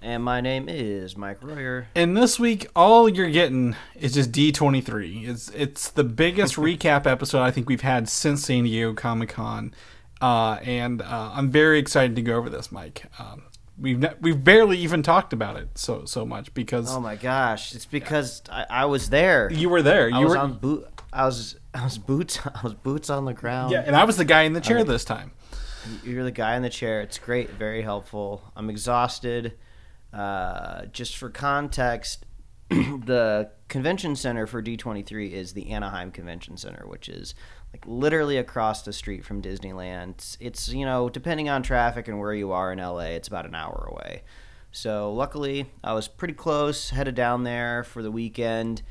And my name is Mike Royer. and this week, all you're getting is just D23. It's it's the biggest recap episode I think we've had since San Diego Comic Con, uh, and uh, I'm very excited to go over this, Mike. Um, we've we've barely even talked about it so so much because Oh my gosh, it's because I, I was there. you were there. I You was were on boot. I was I was boots. I was boots on the ground. yeah, and I was the guy in the chair this time. You're the guy in the chair. It's great, very helpful. I'm exhausted. Uh, just for context, the convention center for D23 is the Anaheim Convention Center, which is like literally across the street from Disneyland. It's, it's you know, depending on traffic and where you are in LA, it's about an hour away. So luckily, I was pretty close, headed down there for the weekend,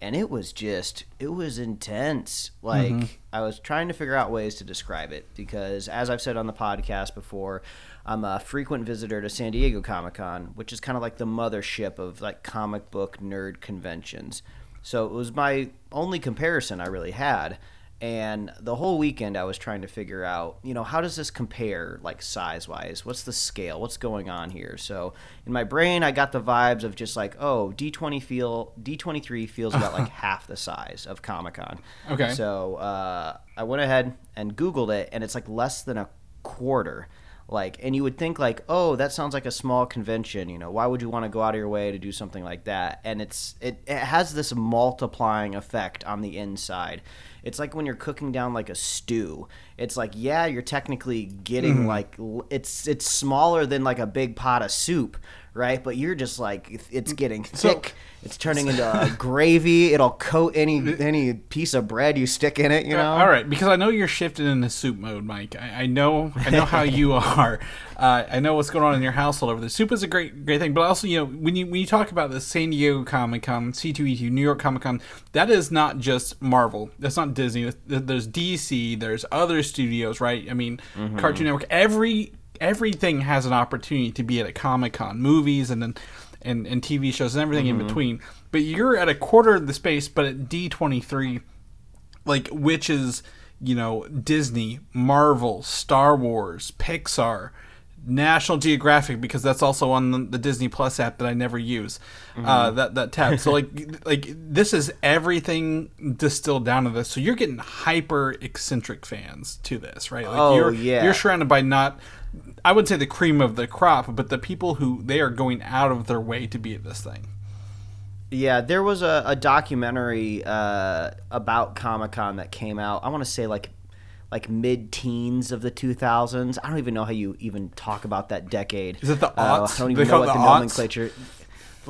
and it was just it was intense. Like I was trying to figure out ways to describe it because as I've said on the podcast before, I'm a frequent visitor to San Diego Comic-Con, which is kind of like the mothership of like comic book nerd conventions. So it was my only comparison I really had. And the whole weekend, I was trying to figure out, you know, how does this compare, like size wise? What's the scale? What's going on here? So in my brain, I got the vibes of just like, oh, D twenty feel D twenty three feels about like half the size of Comic Con. Okay. So uh, I went ahead and Googled it, and it's like less than a quarter. Like, and you would think like, oh, that sounds like a small convention. You know, why would you want to go out of your way to do something like that? And it's it, it has this multiplying effect on the inside. It's like when you're cooking down like a stew. It's like, yeah, you're technically getting mm-hmm. like it's it's smaller than like a big pot of soup, right? But you're just like it's- getting thick. it's turning into a gravy. It'll coat any any piece of bread you stick in it. You know. All right, because I know you're shifted into soup mode, Mike. I, I know, I know how you are. Uh, I know what's going on in your household over there. Soup is a great, great thing, but also, you know, when you when you talk about the San Diego Comic Con, C2E2, New York Comic Con, that is not just Marvel. That's not Disney. There's DC. There's other studios, right? I mean, Cartoon Network. Every everything has an opportunity to be at a Comic Con. Movies and then and, and TV shows and everything in mm-hmm. between. But you're at a quarter of the space, but at D23 like which is you know Disney, Marvel, Star Wars, Pixar, National Geographic because that's also on the, the Disney Plus app that I never use. Uh, that that tab. So like like this is everything distilled down to this. So you're getting hyper eccentric fans to this, right? Like Oh, you're, yeah. You're surrounded by not. I would say the cream of the crop, but the people who they are going out of their way to be at this thing. Yeah, there was a, a documentary uh, about Comic Con that came out. I want to say like like mid teens of the 2000s. I don't even know how you even talk about that decade. Is it the Uh. I don't They even know call what the, the aughts? nomenclature.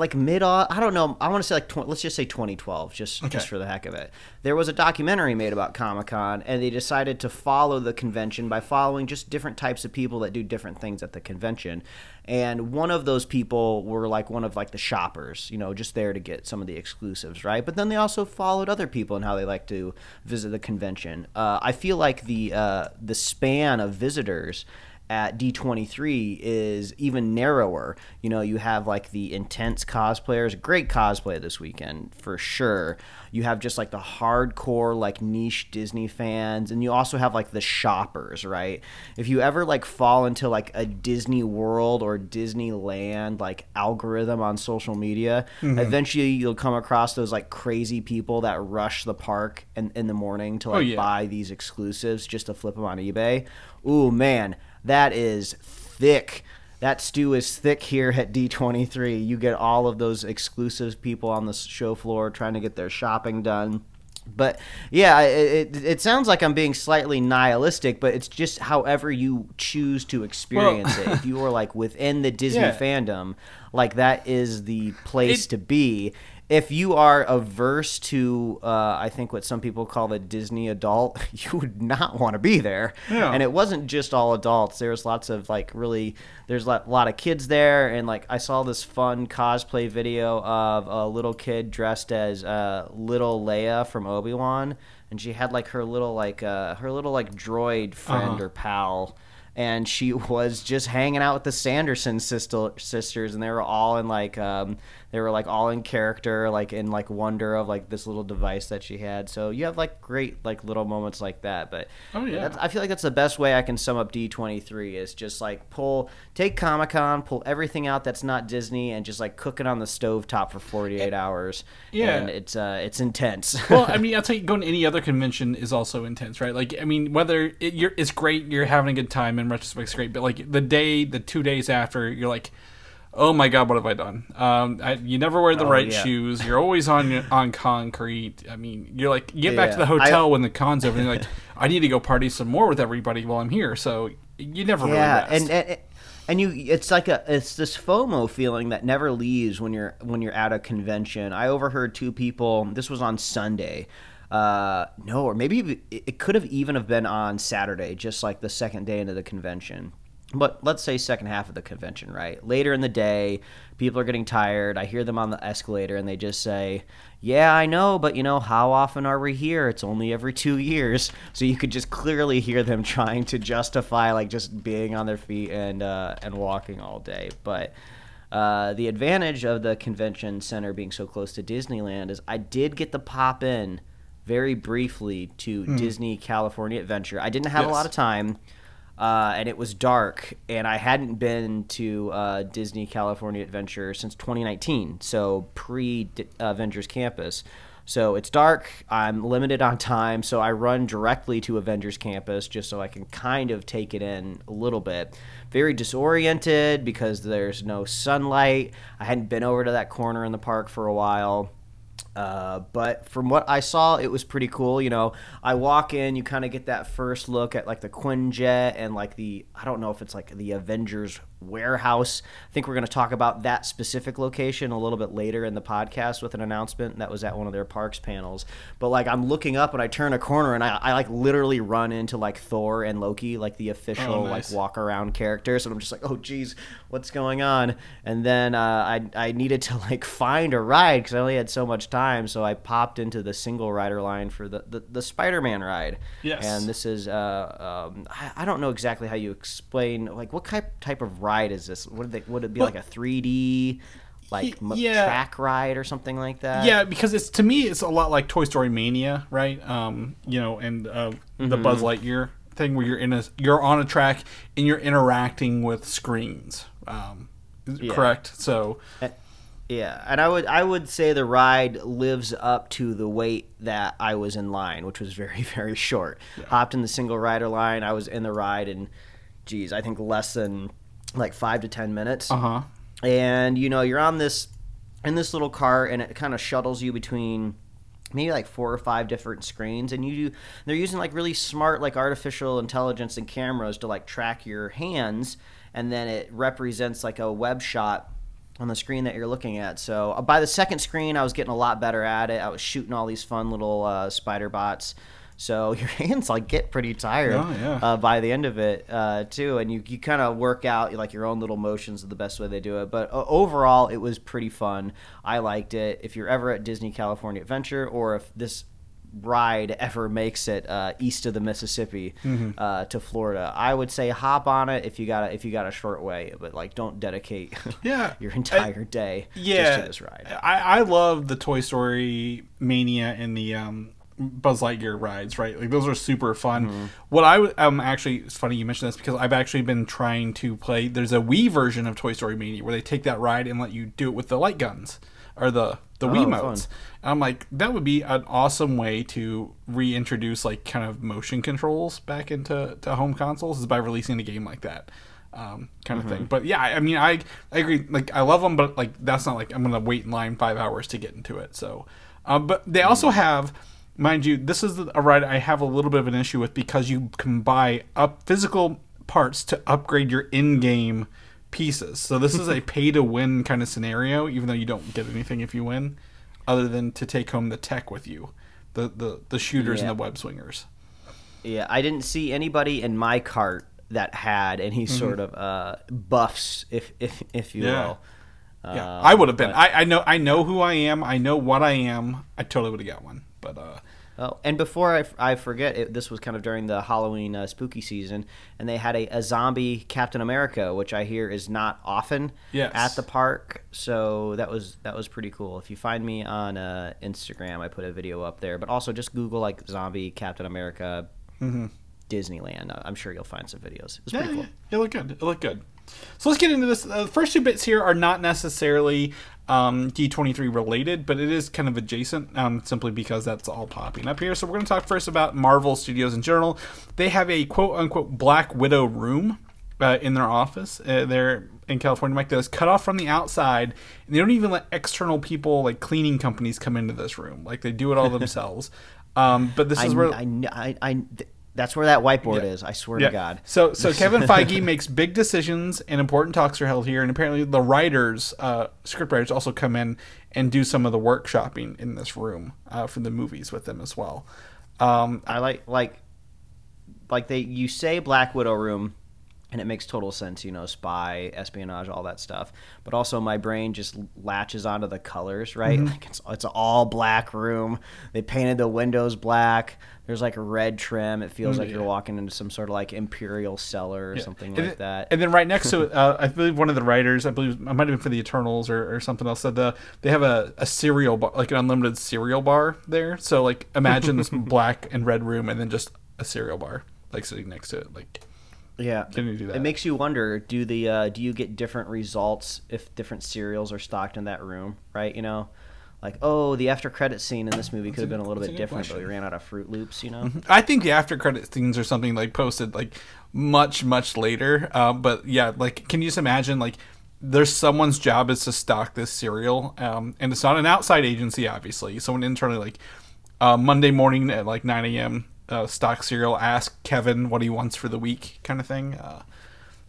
Like mid, I don't know. I want to say like tw- let's just say 2012, just Okay. just for the heck of it. There was a documentary made about Comic Con, and they decided to follow the convention by following just different types of people that do different things at the convention. And one of those people were like one of like the shoppers, you know, just there to get some of the exclusives, right? But then they also followed other people and how they like to visit the convention. Uh, I feel like the uh, the span of visitors at D23 is even narrower. You know, you have like the intense cosplayers, great cosplay this weekend for sure. You have just like the hardcore, like niche Disney fans, and you also have like the shoppers, right? If you ever like fall into like a Disney World or Disneyland like algorithm on social media, mm-hmm. eventually you'll come across those like crazy people that rush the park in, in the morning to oh, like yeah. buy these exclusives just to flip them on eBay. Ooh, man, that is thick. That stew is thick here at D23. You get all of those exclusive people on the show floor trying to get their shopping done. But yeah, it, it, it sounds like I'm being slightly nihilistic, but it's just however you choose to experience it. If you are like within the Disney Yeah. fandom, like that is the place It- to be. If you are averse to, uh, I think what some people call the Disney adult, you would not want to be there. Yeah. And it wasn't just all adults. There was lots of like really, there's a lot of kids there, and like I saw this fun cosplay video of a little kid dressed as uh, little Leia from Obi Wan, and she had like her little like uh, her little like droid friend Uh-huh. or pal and she was just hanging out with the Sanderson sister, sisters, and they were all in like um, they were like all in character, like in like wonder of like this little device that she had. So you have like great like little moments like that. But Oh, yeah. that's, I feel like that's the best way I can sum up D twenty three is just like pull take Comic Con, pull everything out that's not Disney, and just like cook it on the stove top for forty eight hours. Yeah. and it's uh it's intense. well, I mean, I'll tell you, going to any other convention is also intense, right? Like, I mean, whether it, you're, it's great, you're having a good time. In retrospect, it's great, but like the day, the two days after, you're like, oh my god, what have I done? Um, I, you never wear the Oh, right yeah. shoes. You're always on on concrete. I mean, you're like, you get back to the hotel when the con's over, and you're like, I need to go party some more with everybody while I'm here. So you never yeah really rest. and, and and you it's like a it's this fomo feeling that never leaves when you're when you're at a convention i overheard two people this was on sunday uh no or maybe it could have even have been on saturday just like the second day into the convention but let's say second half of the convention right? Later in the day people are getting tired. I hear them on the escalator and they just say yeah i know but you know how often are we here? It's only every two years. So you could just clearly hear them trying to justify like just being on their feet and uh, and walking all day. But uh, the advantage of the convention center being so close to disneyland is i did get to pop in very briefly to disney california adventure. I didn't have a lot of time uh, and it was dark, and I hadn't been to uh, Disney California Adventure since 2019, so pre Avengers Campus. So it's dark. I'm limited on time, so I run directly to Avengers Campus just so I can kind of take it in a little bit. Very disoriented because there's no sunlight. I hadn't been over to that corner in the park for a while. Uh, but from what I saw, it was pretty cool. You know, I walk in, you kind of get that first look at like the Quinjet and like the I don't know if it's like the Avengers warehouse. I think we're going to talk about that specific location a little bit later in the podcast with an announcement that was at one of their parks panels. But like I'm looking up and I turn a corner and I, I like literally run into like Thor and Loki, like the official Oh, nice. like walk around characters, and I'm just like, oh geez, what's going on? And then uh, I I needed to like find a ride because I only had so much time, so I popped into the single rider line for the the, the Spider-Man ride. Yes. And this is uh um I, I don't know exactly how you explain like what type type of ride is this? Would they would it be Well- like a 3D like yeah. track ride or something like that? Yeah, because it's to me it's a lot like Toy Story Mania, right? Um, you know, and uh, the Mm-hmm. Buzz Lightyear thing where you're in a you're on a track and you're interacting with screens. Um, Yeah. correct. So Yeah, and I would I would say the ride lives up to the wait that I was in line, which was very very short. Hopped in the single rider line. I was in the ride and geez, I think less than like five to ten minutes. uh huh. And you know you're on this in this little cart, and it kind of shuttles you between maybe like four or five different screens and you do they're using like really smart like artificial intelligence and cameras to like track your hands and then it represents like a web shot on the screen that you're looking at so uh, by the second screen i was getting a lot better at it i was shooting all these fun little uh, spider bots so your hands like get pretty tired Oh, yeah. uh, by the end of it uh, too and you, you kind of work out like your own little motions of the best way they do it but uh, overall it was pretty fun i liked it if you're ever at disney california adventure or if this ride ever makes it uh, east of the mississippi Mm-hmm. uh, to florida i would say hop on it if you got a, if you got a short way but like don't dedicate Yeah. your entire day Yeah, just to this ride I, I love the Toy Story Mania and the um, Buzz Lightyear rides, right? Like those are super fun. Mm-hmm. What I w- um actually it's funny you mentioned this because I've actually been trying to play. There's a Wii version of Toy Story Mania where they take that ride and let you do it with the light guns or the the Wii Oh, modes. And I'm like, that would be an awesome way to reintroduce like kind of motion controls back into to home consoles is by releasing a game like that. Um, kind of Mm-hmm. thing, but yeah, I I mean, I I agree. Like, I love them, but like, that's not like I'm gonna wait in line five hours to get into it. So, um, but they also Mm-hmm. have, mind you, this is a ride I have a little bit of an issue with because you can buy up physical parts to upgrade your in-game pieces. So this is a pay-to-win kind of scenario, even though you don't get anything if you win. other than to take home the tech with you, the the, the shooters Yeah. and the web swingers. Yeah, I didn't see anybody in my cart that had any Mm-hmm. sort of uh, buffs, if if if you Yeah. will. Yeah, Uh, I would have been. but- I, I know I know who I am. I know what I am. I totally would have got one. But uh, Oh, and before I, I forget, it, this was kind of during the Halloween uh, spooky season, and they had a, a zombie Captain America, which I hear is not often Yes. at the park. So that was that was pretty cool. If you find me on uh, Instagram, I put a video up there. But also just Google like zombie Captain America Disneyland. I'm sure you'll find some videos. It's yeah, pretty cool. yeah, it looked good. It looked good. So let's get into this. Uh, the first two bits here are not necessarily um, D23 related, but it is kind of adjacent um, simply because that's all popping up here. So we're going to talk first about Marvel Studios in general. They have a quote unquote Black Widow room uh, in their office uh, there in California, Mike, that is cut off from the outside, and they don't even let external people like cleaning companies come into this room. Like they do it all themselves. Um, but this I, is where I, I, I- that's where that whiteboard is. I swear to God. so so Kevin Feige makes big decisions and important talks are held here, and apparently the writers, uh, script writers, also come in and do some of the workshopping in this room uh, for the movies with them as well. Um, I like like like they you say Black Widow room and it makes total sense, you know, spy, espionage, all that stuff. But also my brain just latches onto the colors, right? Mm-hmm. Like it's it's an all black room. They painted the windows black. There's like a red trim. It feels like Mm, yeah. you're walking into some sort of like imperial cellar or yeah. something And like then- that. And then right next to it, uh, I believe one of the writers, I believe I might have been for the Eternals or, or something else, said the they have a, a cereal bar, like an unlimited cereal bar there. So like imagine this black and red room, and then just a cereal bar like sitting next to it. Like Yeah, Can you do that? It makes you wonder: do the uh, do you get different results if different cereals are stocked in that room? Right? You know, like oh, the after credit scene in this movie could have been a little a bit good different, but we ran out of Fruit Loops. You know, I think the after credit scenes are something like posted like much much later. Uh, but yeah, like can you just imagine like there's someone's job is to stock this cereal, um, and it's not an outside agency, obviously. Someone internally like uh, Monday morning at like 9 a.m. Uh, stock cereal. Ask Kevin what he wants for the week, kind of thing. Uh,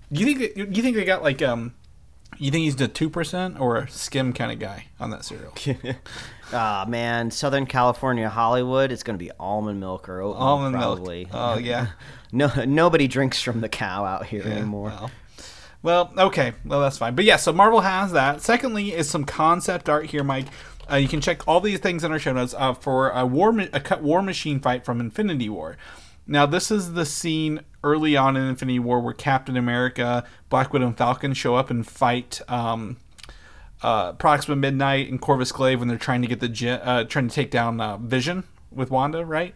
you think that, you think they got like um. You think he's the two percent or a skim kind of guy on that cereal? ah man, Southern California, Hollywood, it's gonna be almond milk or oat milk, Almond probably. milk. Oh yeah. No, nobody drinks from the cow out here Yeah, anymore. Well, well, okay. Well, that's fine. But yeah, so Marvel has that. Secondly, is some concept art here, Mike. Uh, you can check all these things in our show notes uh, for a war, ma- a cut war machine fight from Infinity War. Now, this is the scene early on in Infinity War where Captain America, Black Widow, and Falcon show up and fight um, uh, Proxima Midnight and Corvus Glaive when they're trying to get the gen- uh, trying to take down uh, Vision with Wanda, right?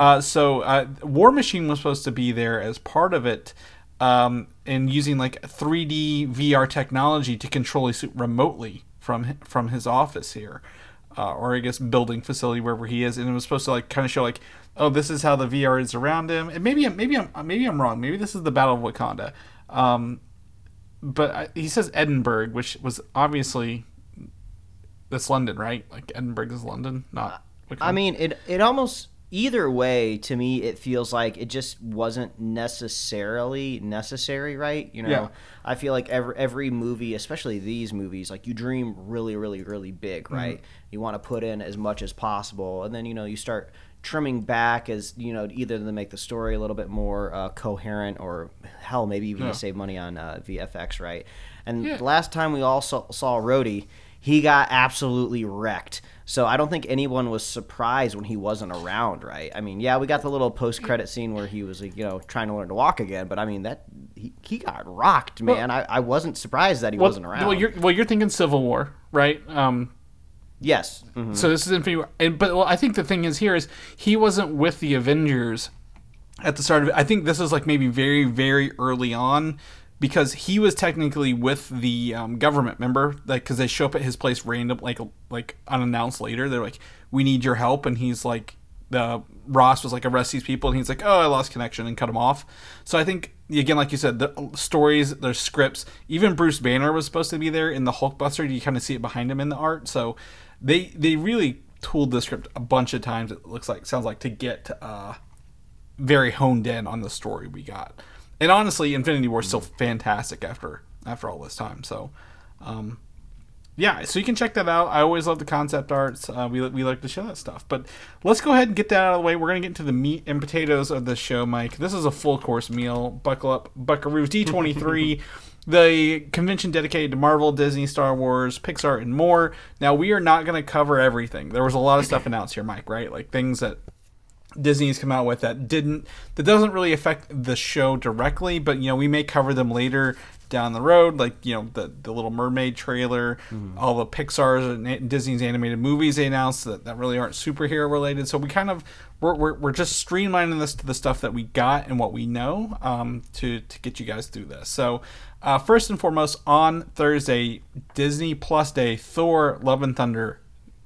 Uh, so uh, War Machine was supposed to be there as part of it, um, and using like 3D VR technology to control his suit remotely from from his office here, uh, or I guess building facility wherever he is, and it was supposed to like kind of show like, oh, this is how the VR is around him, and maybe I'm- maybe I'm maybe I'm wrong, maybe this is the Battle of Wakanda. Um, but I, he says Edinburgh, which was obviously that's London, right? Like Edinburgh is London, not. I mean, it it almost either way to me it feels like it just wasn't necessarily necessary, right? You know, Yeah. I feel like every every movie, especially these movies, like you dream really, really, really big, Mm-hmm. right? You want to put in as much as possible, and then you know you start trimming back as you know either to make the story a little bit more uh, coherent or hell maybe even Yeah. to save money on uh, VFX, right? And Yeah. last time we all saw, saw Rhodey, he got absolutely wrecked. So I don't think anyone was surprised when he wasn't around, right? I mean, yeah, we got the little post-credit scene where he was, like, you know, trying to learn to walk again, but I mean that he, he got rocked, man. I, I wasn't surprised that he well, wasn't around. Well, you're well, you're thinking Civil War, right? Um, yes, mhm. So this is Infinity War, and but well, I think the thing is here is he wasn't with the Avengers at the start of it. I think this is like maybe very very early on because he was technically with the um, government. Remember, like because they show up at his place random, like like unannounced later. They're like, "We need your help," and he's like, the Ross was like arrest these people, and he's like, "Oh, I lost connection," and cut him off. So I think again, like you said, the stories, the scripts, even Bruce Banner was supposed to be there in the Hulkbuster. You kind of see it behind him in the art. So they they really tooled the script a bunch of times. It looks like sounds like to get uh, very honed in on the story we got. And honestly, Infinity War is still fantastic after after all this time. So, um, yeah, so you can check that out. I always love the concept arts. Uh, we we like to show that stuff. But let's go ahead and get that out of the way. We're gonna get into the meat and potatoes of the show, Mike. This is a full course meal. Buckle up, Buckaroos D23. the convention dedicated to Marvel, Disney, Star Wars, Pixar, and more. Now, we are not going to cover everything. There was a lot of stuff announced here, Mike, right? Like things that Disney's come out with that didn't that doesn't really affect the show directly, but you know we may cover them later down the road, like you know the the Little Mermaid trailer, all the Pixar's and Disney's animated movies they announced that, that really aren't superhero related. So we kind of we're, we're, we're just streamlining this to the stuff that we got and what we know um, to to get you guys through this. So uh, first and foremost, on Thursday, Disney Plus Day, Thor: Love and Thunder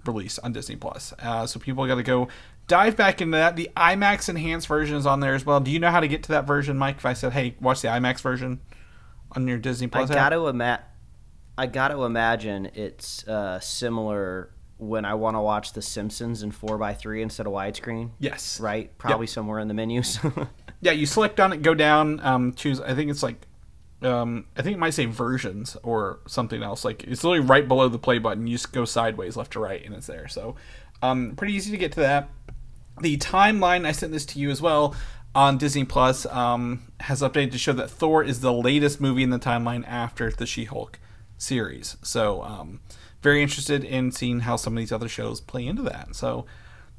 release on Disney Plus. Uh, so people got to go dive back into that. The IMAX enhanced version is on there as well. Do you know how to get to that version, Mike? If I said, "Hey, watch the IMAX version on your Disney Plus," app? gotta ima- I gotta imagine it's uh, similar when I want to watch The Simpsons in four x three instead of widescreen. yes, Right, probably somewhere in the menus. Yeah, you select on it, go down, um, choose. I think it's like, um, I think it might say versions or something else. Like it's literally right below the play button. You just go sideways, left to right, and it's there. So, um, pretty easy to get to that. The timeline, I sent this to you as well on Disney Plus, um, has updated to show that Thor is the latest movie in the timeline after the She-Hulk series. So, um, very interested in seeing how some of these other shows play into that. So,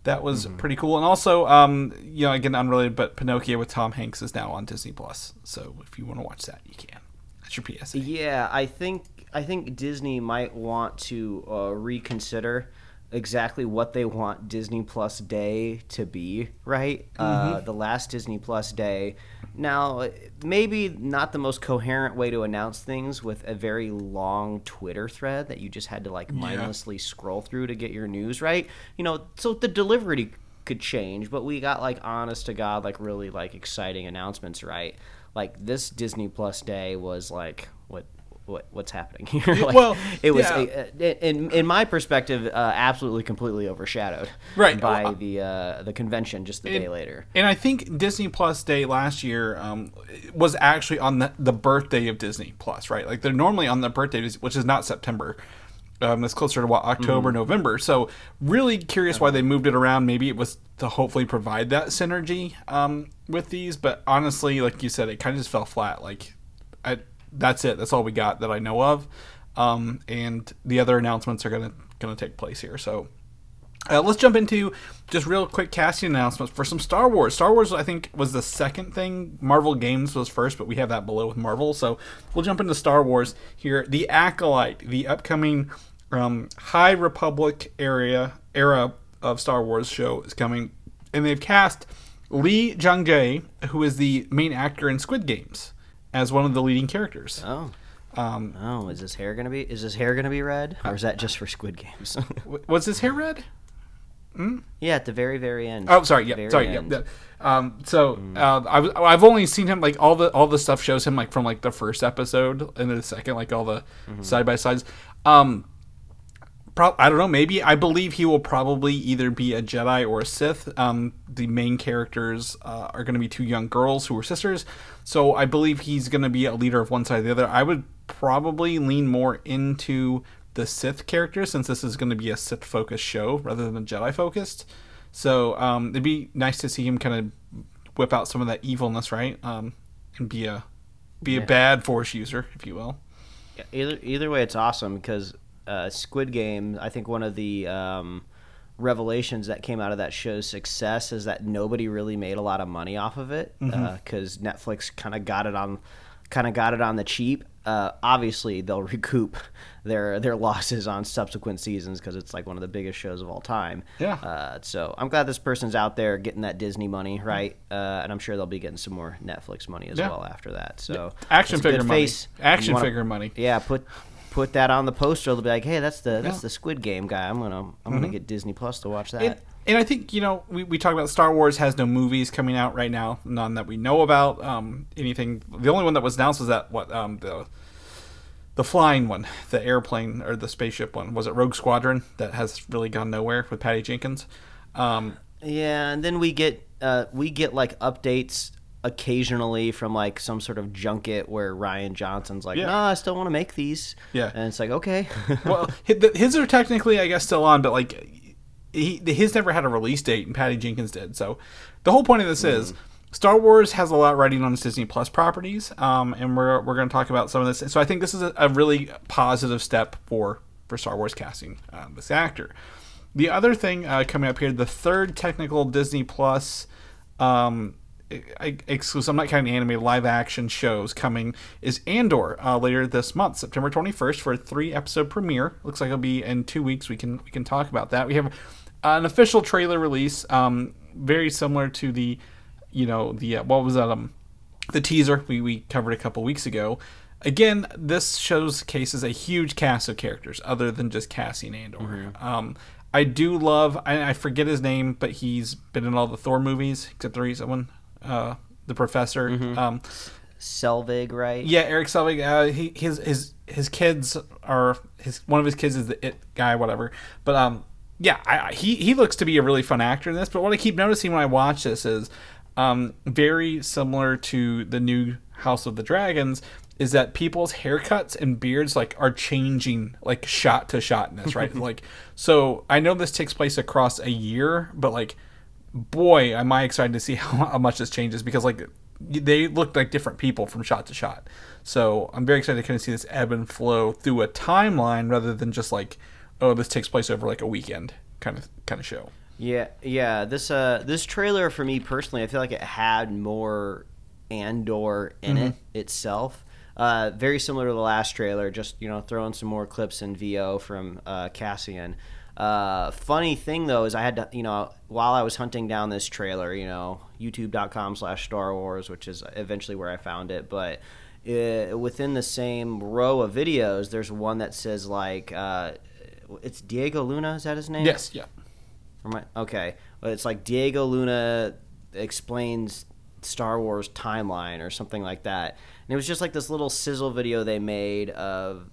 that was pretty cool. And also, um, you know, again, unrelated, but Pinocchio with Tom Hanks is now on Disney Plus. So, if you want to watch that, you can. That's your PSA. Yeah, I think I think Disney might want to uh, reconsider exactly what they want Disney Plus Day to be. Right, uh, the last Disney Plus Day. Now, maybe not the most coherent way to announce things with a very long Twitter thread that you just had to like mindlessly scroll through to get your news. Right, you know, so the delivery could change, but we got like honest to god, like really like exciting announcements. Right, like this Disney Plus Day was like what. What, what's happening here? like, well, it was yeah. a, in in my perspective, uh, absolutely completely overshadowed, Right. by Well, the uh, the convention just the day later. And I think Disney Plus Day last year um, was actually on the, the birthday of Disney Plus, right? Like they're normally on the birthday, which is not September. Um, it's closer to what October, November. So really curious why they moved it around. Maybe it was to hopefully provide that synergy um, with these, but honestly, like you said, it kind of just fell flat. Like I, that's it. That's all we got that I know of. Um, and the other announcements are gonna gonna take place here. So uh, let's jump into just real quick casting announcements for some Star Wars. Star Wars, I think, was the second thing. Marvel Games was first, but we have that below with Marvel. So we'll jump into Star Wars here. The Acolyte, the upcoming um, High Republic area era of Star Wars show is coming, and they've cast Lee Jung Jae, who is the main actor in Squid Games, as one of the leading characters. Oh, Um, oh, is his hair gonna be is his hair gonna be red, or is that just for Squid Games? was his hair red? yeah, at the very very end. Oh, sorry. Yeah, sorry. Yeah. end. yeah. Um, so uh, I was, I've only seen him like all the all the stuff shows him like from like the first episode and then the second, like all the side by sides. Um, pro- I don't know. Maybe I believe he will probably either be a Jedi or a Sith. Um, the main characters uh, are going to be two young girls who are sisters, so I believe he's going to be a leader of one side or the other. I would probably lean more into the Sith character since this is going to be a Sith focused show rather than a Jedi focused. So um, it'd be nice to see him kind of whip out some of that evilness, right? Um, and be a be a bad Force user, if you will. Yeah, Either either way, it's awesome because uh, Squid Game. I think one of the um, revelations that came out of that show's success is that nobody really made a lot of money off of it because Netflix kind of got it on kind of got it on the cheap. Uh, obviously, they'll recoup their their losses on subsequent seasons because it's like one of the biggest shows of all time. Yeah. Uh, so I'm glad this person's out there getting that Disney money, right? Uh, and I'm sure they'll be getting some more Netflix money as Yeah. well after that. So Action it's a good figure money. face. Action wanna- figure money. yeah, put put that on the poster. They'll be like, "Hey, that's the that's Yeah. Mm-hmm. the Squid Game guy. I'm gonna I'm gonna get Disney Plus to watch that." And, and I think you know we, we talk about Star Wars has no movies coming out right now, none that we know about. Um, anything? The only one that was announced was that what um, the the flying one, the airplane or the spaceship one. Was it Rogue Squadron that has really gone nowhere with Patty Jenkins? Um, yeah, and then we get uh, we get like updates occasionally from like some sort of junket where Rian Johnson's like, Yeah. "Nah, I still want to make these." Yeah. and it's like, okay, well, his are technically, I guess, still on, but like he his never had a release date, and Patty Jenkins did. So the whole point of this is. Star Wars has a lot riding on its Disney Plus properties, um, and we're, we're going to talk about some of this. So I think this is a, a really positive step for for Star Wars casting uh, this actor. The other thing uh, coming up here, the third technical Disney Plus um, exclusive, I'm not counting anime live action shows coming, is Andor uh, later this month, September 21st, for a three episode premiere. Looks like it'll be in two weeks. We can we can talk about that. We have an official trailer release, um, very similar to the, you know, the uh, what was that um, the teaser we we covered a couple weeks ago. Again, this shows cases a huge cast of characters other than just Cassian Andor. Um, I do love, I, I forget his name, but he's been in all the Thor movies except the recent one, uh, the Professor. Um, Selvig, right? yeah, Erik Selvig. Uh, he his his his kids are his one of his kids is the it guy, whatever. But um, yeah, I, I- he he looks to be a really fun actor in this. But what I keep noticing when I watch this is, um, very similar to the new House of the Dragons. Is that people's haircuts and beards like are changing like shot to shot in this, right? like, so I know this takes place across a year, but like boy, am I excited to see how, how much this changes because like they looked like different people from shot to shot. So I'm very excited to kind of see this ebb and flow through a timeline rather than just like, oh, this takes place over like a weekend kind of kind of show. Yeah, yeah. This uh, this trailer for me personally, I feel like it had more Andor in it itself. Uh, very similar to the last trailer, just you know, throwing some more clips in VO from uh, Cassian. Uh, funny thing though is I had to, you know, while I was hunting down this trailer, you know, YouTube.com slash Star Wars, which is eventually where I found it, but uh, within the same row of videos, there's one that says like, uh, it's Diego Luna, is that his name? Yes, yeah. Am I- okay. Well, it's like Diego Luna explains Star Wars timeline or something like that. And it was just like this little sizzle video they made of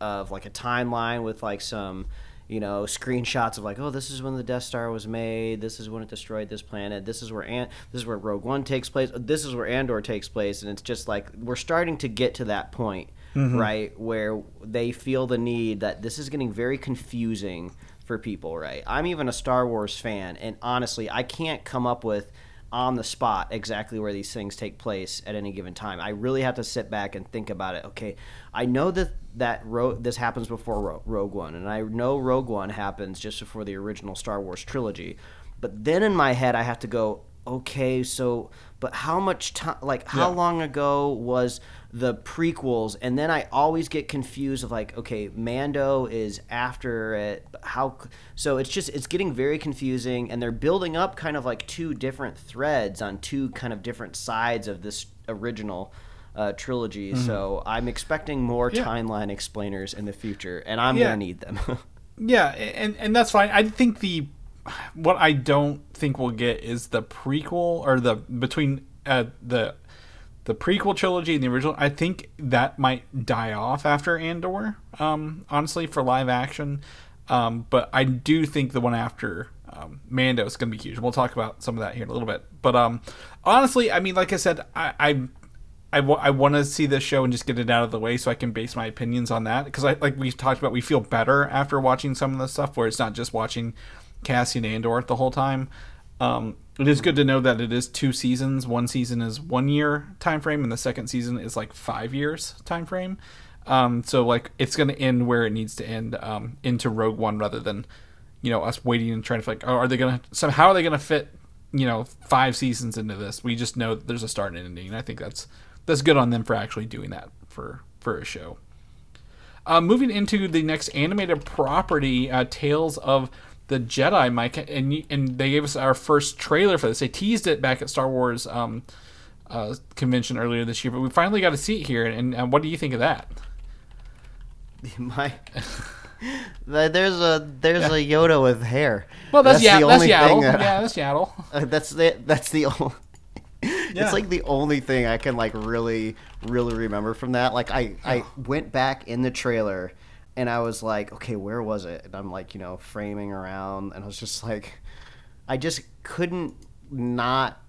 of like a timeline with like some you know screenshots of like oh this is when the Death Star was made this is when it destroyed this planet this is where An- this is where Rogue One takes place this is where Andor takes place and it's just like we're starting to get to that point mm-hmm. right where they feel the need that this is getting very confusing for people right? I'm even a Star Wars fan and honestly I can't come up with on the spot exactly where these things take place at any given time. I really have to sit back and think about it. Okay, I know that that Ro- this happens before Ro- Rogue One, and I know Rogue One happens just before the original Star Wars trilogy. But then in my head, I have to go, okay, so but how much time? Like how Yeah. long ago was the prequels? And then I always get confused of like, okay, Mando is after it. How? So it's just it's getting very confusing, and they're building up kind of like two different threads on two kind of different sides of this original. Uh, trilogy, so I'm expecting more Mm-hmm. Yeah. timeline explainers in the future, and I'm Yeah. gonna need them. Yeah, and and that's fine. I think the what I don't think we'll get is the prequel or the between uh, the the prequel trilogy and the original. I think that might die off after Andor. Um, honestly, for live action, um, but I do think the one after um, Mando is going to be huge. We'll talk about some of that here in a little bit. But um, honestly, I mean, like I said, I. I I, w- I want to see this show and just get it out of the way so I can base my opinions on that because I like we talked about we feel better after watching some of the stuff where it's not just watching Cassian Andor the whole time. Um, it is good to know that it is two seasons. One season is one year time frame, and the second season is like five years time frame. Um, so like it's going to end where it needs to end um, into Rogue One rather than you know us waiting and trying to like oh are they going to somehow are they going to fit you know five seasons into this? We just know there's a start and ending. And I think that's that's good on them for actually doing that for for a show. Uh, moving into the next animated property, uh, Tales of the Jedi, Mike, and and they gave us our first trailer for this. They teased it back at Star Wars um, uh, convention earlier this year, but we finally got to see it here. And, and what do you think of that? My, there's a there's a Yoda with hair. Well, that's, yeah, the that's only Yaddle. thing that- yeah, that's Yaddle. Uh, that's the that's the only. Yeah. It's like the only thing I can like really really remember from that. Like I I went back in the trailer, and I was like, okay, where was it? And I'm like, you know, framing around, and I was just like, I just couldn't not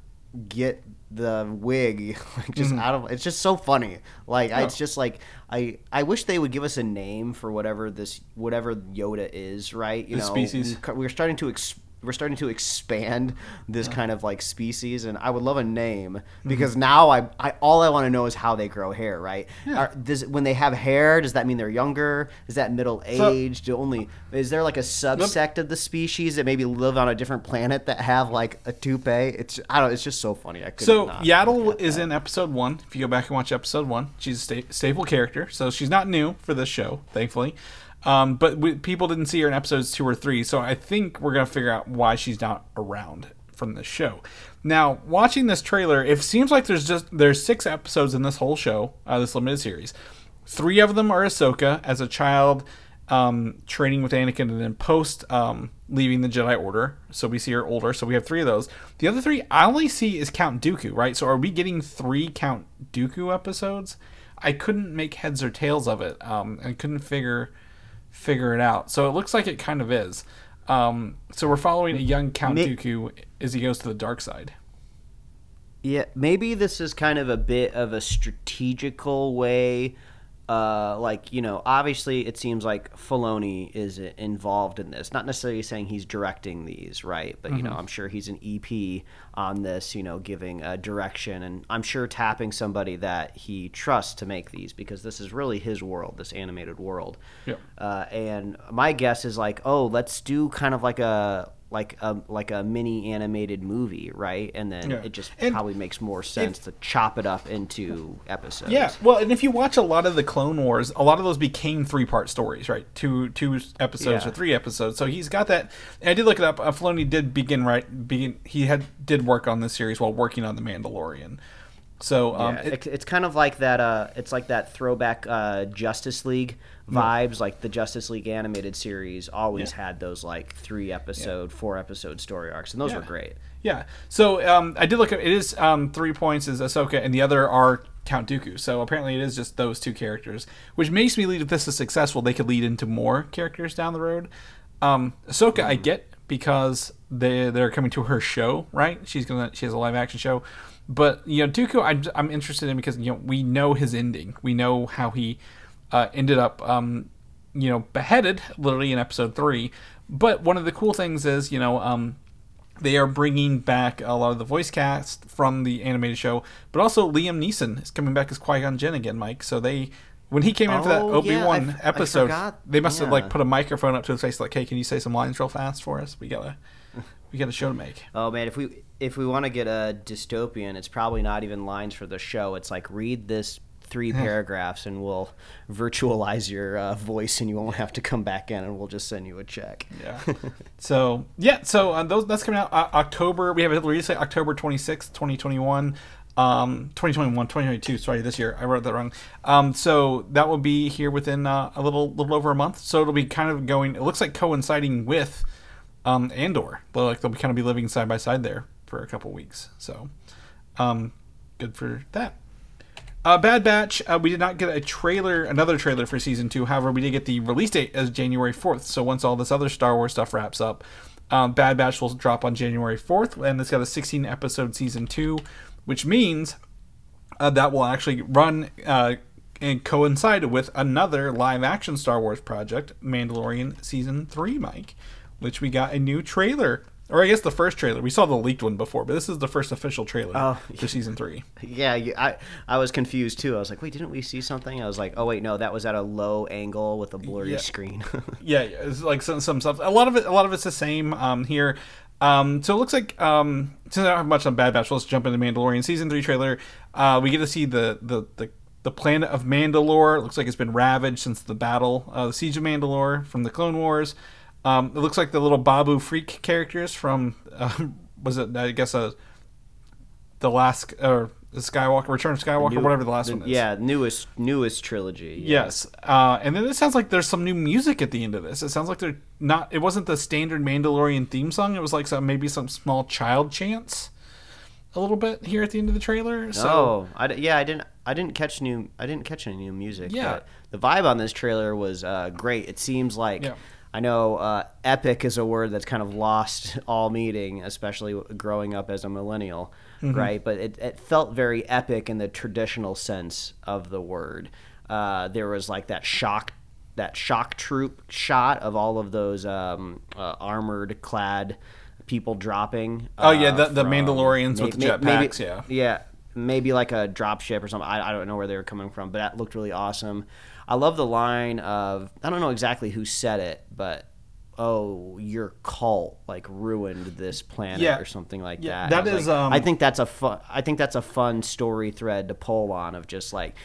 get the wig like just Mm-hmm. out of it's just so funny like I, it's just like i i wish they would give us a name for whatever this whatever yoda is right you The know species. we- we're starting to ex- we're starting to expand this kind of like species and i would love a name Mm-hmm. because now i, I all i want to know is how they grow hair right? Are, does when they have hair does that mean they're younger? Is that middle aged Do only is there like a subsect of the species that maybe live on a different planet that have like a toupee? It's i don't it's just so funny i could So Yaddle is in episode one. If you go back and watch episode one, she's a sta- staple character, so she's not new for this show, thankfully. Um, but we, people didn't see her in episodes two or three, so I think we're gonna figure out why she's not around from the show. Now, watching this trailer, it seems like there's just there's six episodes in this whole show, uh, this limited series. Three of them are Ahsoka as a child um, training with Anakin, and then post um, leaving the Jedi Order. So we see her older. So we have three of those. The other three I only see is Count Dooku, right? So are we getting three Count Dooku episodes? I couldn't make heads or tails of it. Um, and couldn't figure figure it out. So it looks like it kind of is. Um, so we're following a young Count Ma- Dooku as he goes to the dark side. Yeah, maybe this is kind of a bit of a strategical way. Uh, like you know, obviously, it seems like Filoni is involved in this. Not necessarily saying he's directing these, right? But you know, I'm sure he's an EP on this. You know, giving a direction, and I'm sure tapping somebody that he trusts to make these because this is really his world, this animated world. Yep. Uh, and my guess is like, oh, let's do kind of like a like a like a mini animated movie, right? And then Yeah. it just And probably makes more sense to chop it up into episodes. Yeah, well, and if you watch a lot of the Clone Wars, a lot of those became three part stories, right? Two two episodes Yeah. or three episodes. So he's got that. And I did look it up. Uh, Filoni did begin right. Begin. He had did work on this series while working on the Mandalorian. So um, Yeah, it- it, it's kind of like that. Uh, it's like that throwback uh, Justice League vibes. Like the Justice League animated series always Yeah. had those like three episode, four episode story arcs, and those were great. Yeah. So um, I did look at it is um, three points is Ahsoka, and the other are Count Dooku. So apparently it is just those two characters, which makes me lead. if this is successful, they could lead into more characters down the road. Um, Ahsoka, I get because they they're coming to her show, right? She's gonna she has a live action show, but you know Dooku, I'm I'm interested in because you know we know his ending, we know how he uh, ended up. Um, you know, beheaded literally in episode three. But one of the cool things is, you know, um, they are bringing back a lot of the voice cast from the animated show, but also Liam Neeson is coming back as Qui Gon Jinn again, Mike. So they, when he came in for that Oh, Obi yeah, Wan I episode, they must have like put a microphone up to his face, like, "Hey, can you say some lines real fast for us? We gotta, we got a show to make." Oh man, if we if we want to get a dystopian, it's probably not even lines for the show. It's like read this three paragraphs and we'll virtualize your uh, voice and you won't have to come back in and we'll just send you a check. Yeah. so yeah, so uh, those that's coming out uh, October. We have a release date October twenty sixth, twenty twenty one. Um, 2021, 2022, sorry, this year. I wrote that wrong. Um, so that will be here within uh, a little little over a month. So it'll be kind of going, it looks like coinciding with um, Andor. They'll, like, they'll be kind of be living side by side there for a couple weeks. So um, good for that. Uh, Bad Batch, uh, we did not get a trailer, another trailer for season two. However, we did get the release date as January 4th. So once all this other Star Wars stuff wraps up, um, Bad Batch will drop on January 4th, and it's got a 16 episode season two, which means uh, that will actually run uh, and coincide with another live action Star Wars project, Mandalorian season three, Mike, which we got a new trailer. Or I guess the first trailer. We saw the leaked one before, but this is the first official trailer Oh, for season three. Yeah, you- I I was confused too. I was like, wait, didn't we see something? I was like, oh wait, no, that was at a low angle with a blurry Yeah. screen. yeah, yeah, it's like some some stuff. A lot of it, a lot of it's the same um, here. Um, so it looks like um, since I don't have much on Bad Batch, let's jump into Mandalorian season three trailer. Uh, we get to see the the the. The planet of Mandalore it looks like it's been ravaged since the battle, uh, the siege of Mandalore from the Clone Wars. Um, it looks like the little Babu Frik characters from um, was it I guess uh, the last or the Skywalker Return of Skywalker, New- whatever the last the- one is. Yeah, newest newest trilogy. yeah. Yes, uh, and then it sounds like there's some new music at the end of this. It sounds like they're not. It wasn't the standard Mandalorian theme song. It was like some maybe some small child chants, a little bit here at the end of the trailer. So oh, I yeah, I didn't I didn't catch new I didn't catch any new music. Yeah. but the vibe on this trailer was uh, great. It seems like Yeah. I know uh, epic is a word that's kind of lost all meaning, especially growing up as a millennial, right? But it, it felt very epic in the traditional sense of the word. Uh, there was like that shock, that shock troop shot of all of those um, uh, armored clad people dropping. Oh, yeah, uh, the- the from- Mandalorians with the jetpacks, yeah. yeah, maybe like a drop ship or something. I, I don't know where they were coming from, but that looked really awesome. I love the line of I don't know exactly who said it, but oh, your cult like ruined this planet Yeah. or something like Yeah, that. that I like- um, I think that's a fun. I think that's a fun story thread to pull on of just like.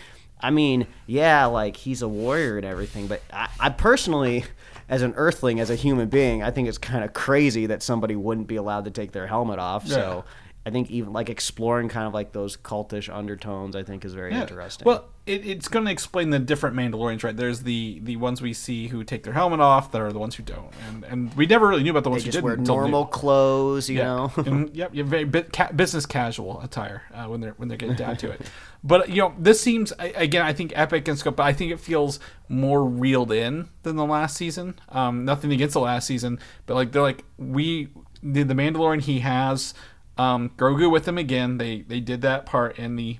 I mean, yeah, like he's a warrior and everything, but I, I personally, as an Earthling, as a human being, I think it's kind of crazy that somebody wouldn't be allowed to take their helmet off. So I think even like exploring kind of like those cultish undertones, I think is very Yeah. interesting. Well, it, it's going to explain the different Mandalorians, right? There's the the ones we see who take their helmet off, that are the ones who don't, and and we never really knew about the they ones who just didn't. wear normal clothes, you yeah. know. and, yep, you're very bit, ca- business casual attire uh, when they're when they're getting down to it. But you know, this seems again. I think epic and scope, but I think it feels more reeled in than the last season. Um, nothing against the last season, but like they're like we the, the Mandalorian he has um, Grogu with him again. They they did that part in the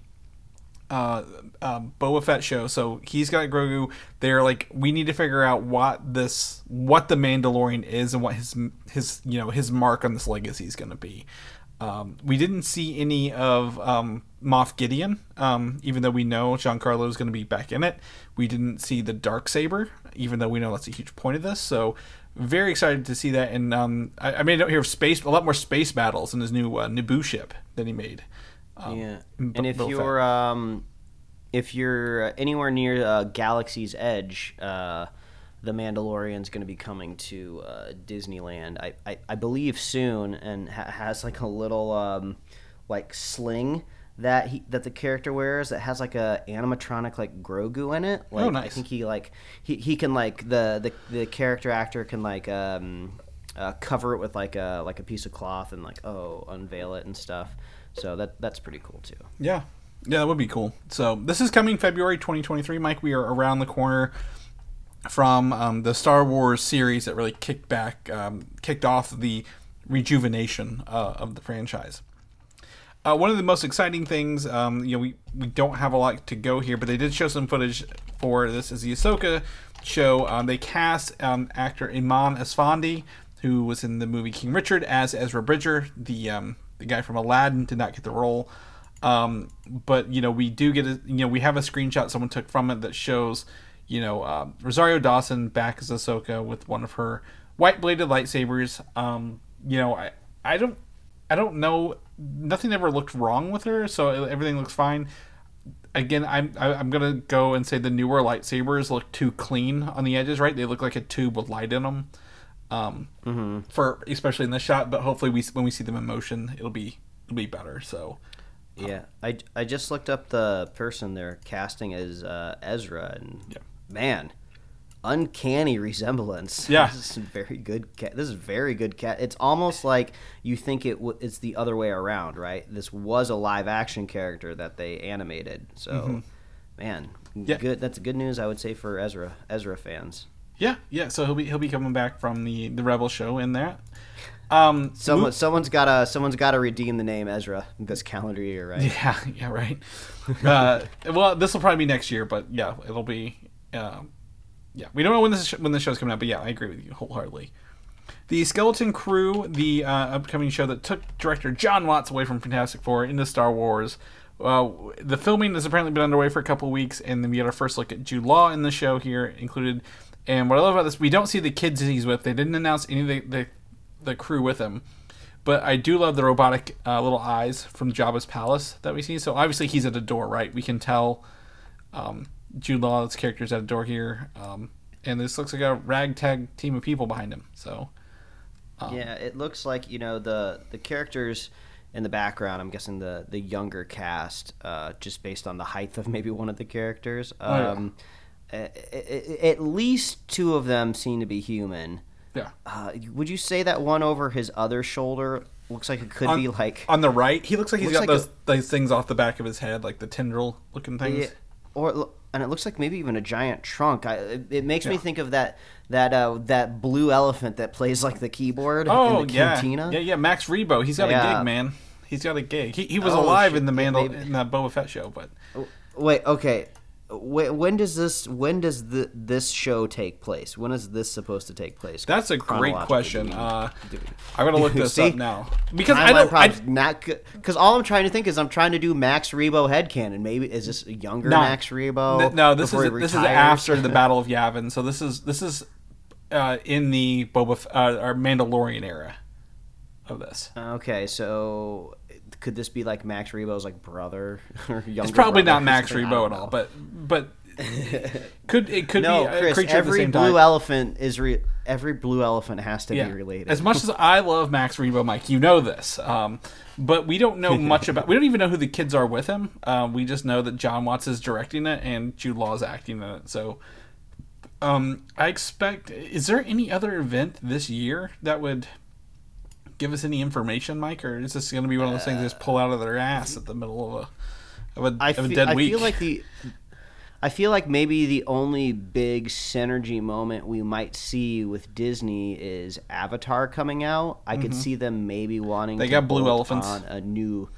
uh, um, Boba Fett show. So he's got Grogu. They're like, we need to figure out what this, what the Mandalorian is, and what his his you know his mark on this legacy is going to be. Um, we didn't see any of um, Moff Gideon, um, even though we know Giancarlo is going to be back in it. We didn't see the dark saber, even though we know that's a huge point of this. So very excited to see that. And um, I, I made note here of space, a lot more space battles in his new uh, Naboo ship that he made. Um, yeah, and Bo- if Boba you're um, if you're anywhere near uh, Galaxy's Edge, uh, the Mandalorian's going to be coming to uh, Disneyland. I, I, I believe soon, and ha- has like a little um, like sling that he that the character wears that has like a animatronic like Grogu in it. Like, I nice. think he like he, he can like the, the the character actor can like um uh, cover it with like a like a piece of cloth and like oh unveil it and stuff. So that that's pretty cool too. Yeah. Yeah, that would be cool. So this is coming February 2023, Mike. We are around the corner from um, the Star Wars series that really kicked back, um, kicked off the rejuvenation uh, of the franchise. Uh, one of the most exciting things, um, you know, we, we don't have a lot to go here, but they did show some footage for this is the Ahsoka show. Um, they cast um, actor Eman Esfandi, who was in the movie King Richard, as Ezra Bridger, the um, the guy from Aladdin, did not get the role. Um, but you know, we do get a you know we have a screenshot someone took from it that shows you know uh, Rosario Dawson back as Ahsoka with one of her white bladed lightsabers. Um, you know, I I don't I don't know. Nothing ever looked wrong with her, so everything looks fine. Again, I'm I- I'm gonna go and say the newer lightsabers look too clean on the edges. Right, they look like a tube with light in them. Um, for especially in this shot, but hopefully we when we see them in motion, it'll be it'll be better. So Yeah, I, I just looked up the person they're casting as uh, Ezra, and Yeah. man, uncanny resemblance. Yeah. this is very good. Cat. This is very good. Cat. It's almost like you think it. W- it's the other way around, right? This was a live action character that they animated. So, man, Mm-hmm. Yeah. good. That's good news, I would say, for Ezra Ezra fans. Yeah, yeah. So he'll be he'll be coming back from the the Rebel show in that. Um, Someone, someone's gotta, someone's gotta redeem the name Ezra this calendar year, right? yeah, yeah, right. uh, well, this will probably be next year, but yeah, it'll be. Um, yeah, we don't know when this when the show's coming out, but yeah, I agree with you wholeheartedly. The Skeleton Crew, the uh, upcoming show that took director Jon Watts away from Fantastic Four into Star Wars. Uh, the filming has apparently been underway for a couple weeks, and then we had our first look at Jude Law in the show here included. And what I love about this, we don't see the kids he's with. They didn't announce any of the, the, the crew with him. But I do love the robotic uh, little eyes from Jabba's palace that we see. So obviously he's at a door, right? We can tell um, Jude Law's character's at a door here. Um, and this looks like a ragtag team of people behind him. So yeah, it looks like you know the the characters in the background. I'm guessing the the younger cast, uh, just based on the height of maybe one of the characters. yeah. Um, a- a- a- at least two of them seem to be human. yeah. Uh, would you say that one over his other shoulder looks like it could On, be like? on the right, he looks like he's Looks got like those, those things off the back of his head, like the tendril looking things. Yeah, or and it looks like maybe even a giant trunk. I, it, it makes me think of that that uh, that blue elephant that plays like the keyboard Oh in the yeah, cantina. yeah, yeah. Max Rebo, he's got a gig, man. He's got a gig. He, he was Oh, alive shit. in the Yeah, Mandal in that Boba Fett show, but Wait, okay. When, when does this when does the, this show take place? When is this supposed to take place? that's a great question. Uh, I'm gonna look this See? up now because I don't. I, not because all I'm trying to think is I'm trying to do Max Rebo headcanon. Maybe is this a younger No. Max Rebo? N- no, this is this is after the Battle of Yavin. So this is this is uh, in the Boba F- uh, or Mandalorian era of this. Okay, so could this be like Max Rebo's like brother or younger? It's probably brother? not Max Rebo at all, but but could it could no, be a Chris. creature of the Every same blue time. elephant is re- every blue elephant has to yeah. be related. As much as I love Max Rebo, Mike, you know this. Um, but we don't know much about. We don't even know who the kids are with him. Um, we just know that Jon Watts is directing it and Jude Law is acting in it. So, um, I expect. Is there any other event this year that would give us any information, Mike, or is this going to be one of those things they just pull out of their ass at the middle of a of a, I, of a fe- dead I week? feel like the I feel like maybe the only big synergy moment we might see with Disney is Avatar coming out. I could see them maybe wanting Mm-hmm. They to got blue bolt elephants. on a new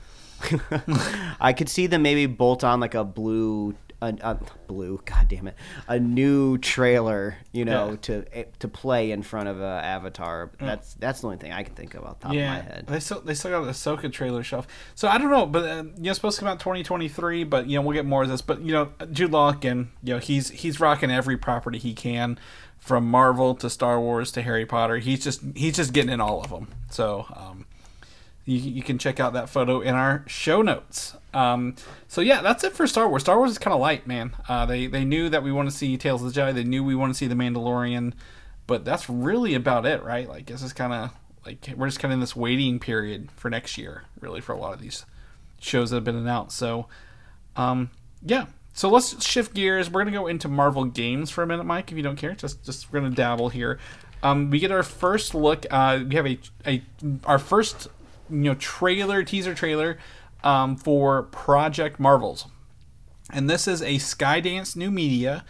I could see them maybe bolt on like a blue a, a blue god damn it a new trailer you know Yeah. to to play in front of uh, Avatar. That's that's the only thing I can think of off the top yeah, of my head. they still they still got the Ahsoka trailer shelf. So I don't know, but uh, you know, it's supposed to come out 2023. But you know, we'll get more of this. But you know, Jude Law again, you know, he's he's rocking every property he can, from Marvel to Star Wars to Harry Potter. He's just he's just getting in all of them. So um, you, you can check out that photo in our show notes. Um, so yeah, that's it for Star Wars. Star Wars is kind of light, man. Uh, they they knew that we want to see Tales of the Jedi. They knew we want to see the Mandalorian, but that's really about it, right? Like this is kind of like we're just kind of in this waiting period for next year, really, for a lot of these shows that have been announced. So, um, yeah. So let's shift gears. We're gonna go into Marvel games for a minute, Mike. If you don't care, just just we're gonna dabble here. Um, we get our first look. Uh, we have a a our first you know trailer teaser trailer um, for Project Marvels, and this is a Skydance new media.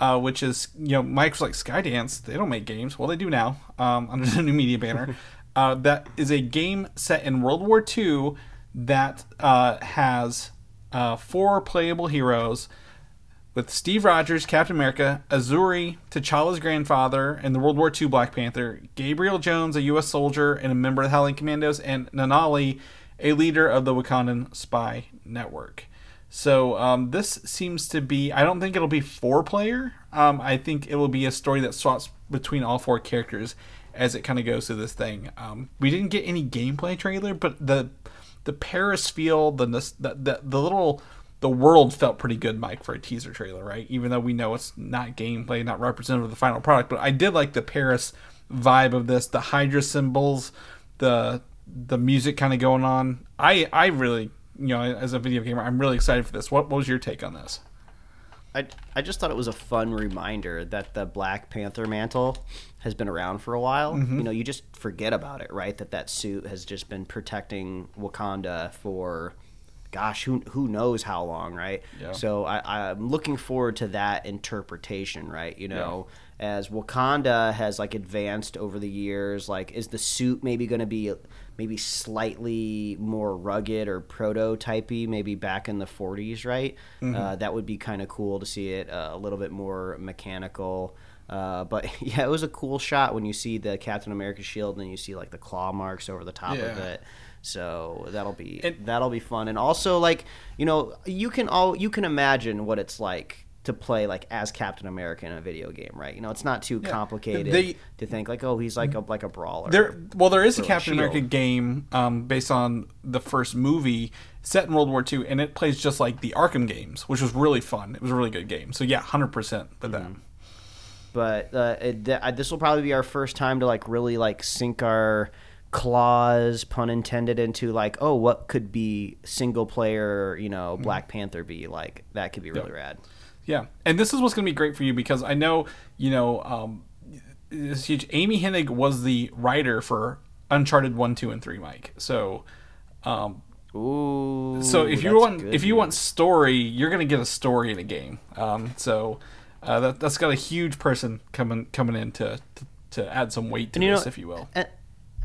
Uh, which is you know Mike's like Skydance they don't make games well they do now um, under the new media banner uh, that is a game set in World War II that uh, has uh, four playable heroes with Steve Rogers, Captain America, Azzuri, T'Challa's grandfather, and the World War II Black Panther, Gabriel Jones, a U.S. soldier and a member of the Howling Commandos, and Nanali, a leader of the Wakandan spy network. So um, this seems to be. I don't think it'll be four player. Um, I think it will be a story that swaps between all four characters as it kind of goes through this thing. Um, we didn't get any gameplay trailer, but the the Paris feel, the the the, the little the world felt pretty good, Mike, for a teaser trailer, right? Even though we know it's not gameplay, not representative of the final product, but I did like the Paris vibe of this, the Hydra symbols, the the music kind of going on. I I really, you know, as a video gamer, I'm really excited for this. What, what was your take on this? I, I just thought it was a fun reminder that the Black Panther mantle has been around for a while. Mm-hmm. You know, you just forget about it, right? That that suit has just been protecting Wakanda for, gosh, who who knows how long, right? Yeah. So I, I'm looking forward to that interpretation, right? You know, as Wakanda has like advanced over the years, like is the suit maybe going to be maybe slightly more rugged or prototypey, maybe back in the 40s, right? Uh, that would be kind of cool to see it uh, a little bit more mechanical. Uh, but yeah, it was a cool shot when you see the Captain America shield and then you see like the claw marks over the top of it. So that'll be that'll be fun. And also like you know you can all you can imagine what it's like to play like as Captain America in a video game, right? You know, it's not too complicated They- to think like oh he's like a like a brawler. There, well, there is a Or a Captain America game um, based on the first movie set in World War II, and it plays just like the Arkham games, which was really fun. It was a really good game. So yeah, hundred percent with that. but uh, it, th- this will probably be our first time to like really like sink our claws pun intended into like oh what could be single player you know Mm-hmm. black panther be like that could be really rad Yeah, and this is what's going to be great for you because I know you know um, it's huge. Amy Hennig was the writer for Uncharted one, two, and three, Mike. So um, Ooh. So if you want if you want story, you're gonna get a story in a game. Um, so uh, that that's got a huge person coming coming in to to, to add some weight to And this, know- if you will. and,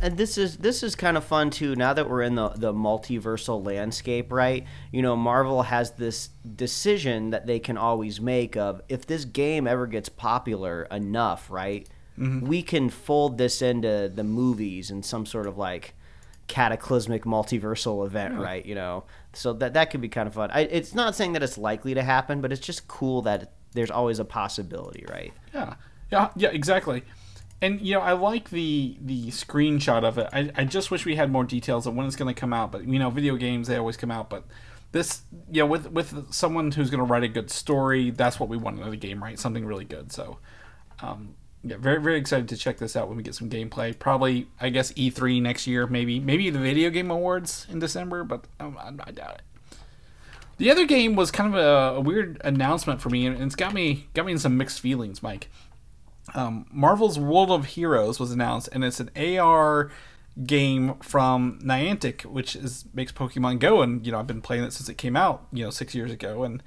and this is this is kind of fun too. Now that we're in the the multiversal landscape, right? You know, Marvel has this decision that they can always make of if this game ever gets popular enough, right? Mm-hmm. We can fold this into the movies in some sort of like cataclysmic multiversal event, right? You know, so that that could be kind of fun. I, it's not saying that it's likely to happen, but it's just cool that there's always a possibility, right? Yeah, yeah, yeah, exactly. And you know, I like the the screenshot of it. I, I just wish we had more details on when it's going to come out. But you know, video games they always come out. But this, you know, with with someone who's going to write a good story, that's what we want in a game, right? Something really good. So, um, yeah, very very excited to check this out when we get some gameplay. Probably, I guess E3 next year, maybe maybe the Video Game Awards in December, but um, I, I doubt it. The other game was kind of a, a weird announcement for me, and it's got me got me in some mixed feelings, Mike. Um, Marvel's World of Heroes was announced, and it's an AR game from Niantic, which is makes Pokemon Go, and you know I've been playing it since it came out, you know, six years ago, and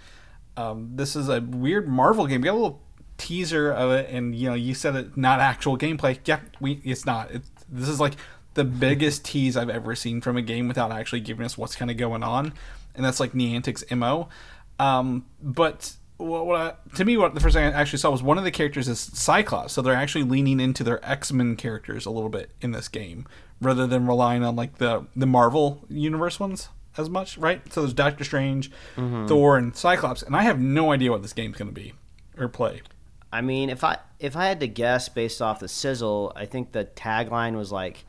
um, this is a weird Marvel game. We got a little teaser of it, and you know you said it not actual gameplay. Yeah, we it's not. It's, this is like the biggest tease I've ever seen from a game without actually giving us what's kind of going on, and that's like Niantic's mo. Um, but what, what I, to me, what the first thing I actually saw was one of the characters is Cyclops, so they're actually leaning into their X Men characters a little bit in this game, rather than relying on like the the Marvel universe ones as much, right? So there's Doctor Strange, mm-hmm. Thor, and Cyclops, and I have no idea what this game's going to be or play. I mean, if I if I had to guess based off the sizzle, I think the tagline was like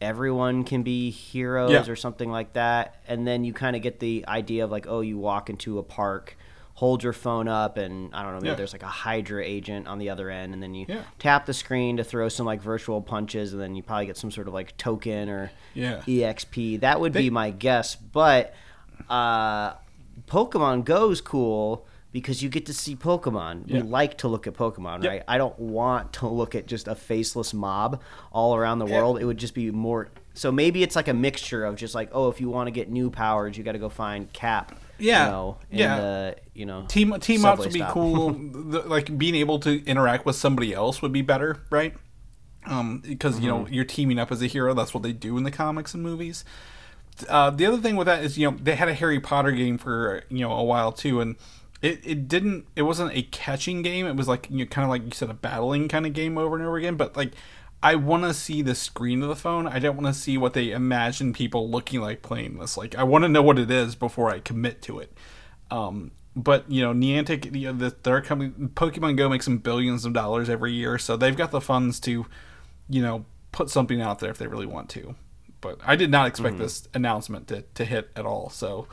everyone can be heroes Yeah. or something like that. And then you kind of get the idea of like, oh, you walk into a park, hold your phone up, and I don't know, maybe Yeah. there's like a Hydra agent on the other end, and then you Yeah. tap the screen to throw some like virtual punches, and then you probably get some sort of like token or Yeah. EXP. That would They- be my guess. But uh, Pokemon Go's cool because you get to see Pokemon. Yeah. We like to look at Pokemon, Yep. right? I don't want to look at just a faceless mob all around the world. It would just be more. So maybe it's like a mixture of just like, oh, if you want to get new powers, you got to go find Cap. Yeah. You know, Yeah. you know, team team ups would be stop. cool. the, like being able to interact with somebody else would be better, right? Um, because you know you're teaming up as a hero. That's what they do in the comics and movies. Uh, the other thing with that is you know they had a Harry Potter game for you know a while too, and it, it didn't it wasn't a catching game. It was like you know, kind of like you said a battling kind of game over and over again. But like I want to see the screen of the phone. I don't want to see what they imagine people looking like playing this. Like I want to know what it is before I commit to it. Um, but you know, Niantic, you know, the, their company, Pokemon Go makes them billions of dollars every year, so they've got the funds to, you know, put something out there if they really want to. But I did not expect this announcement to, to hit at all. So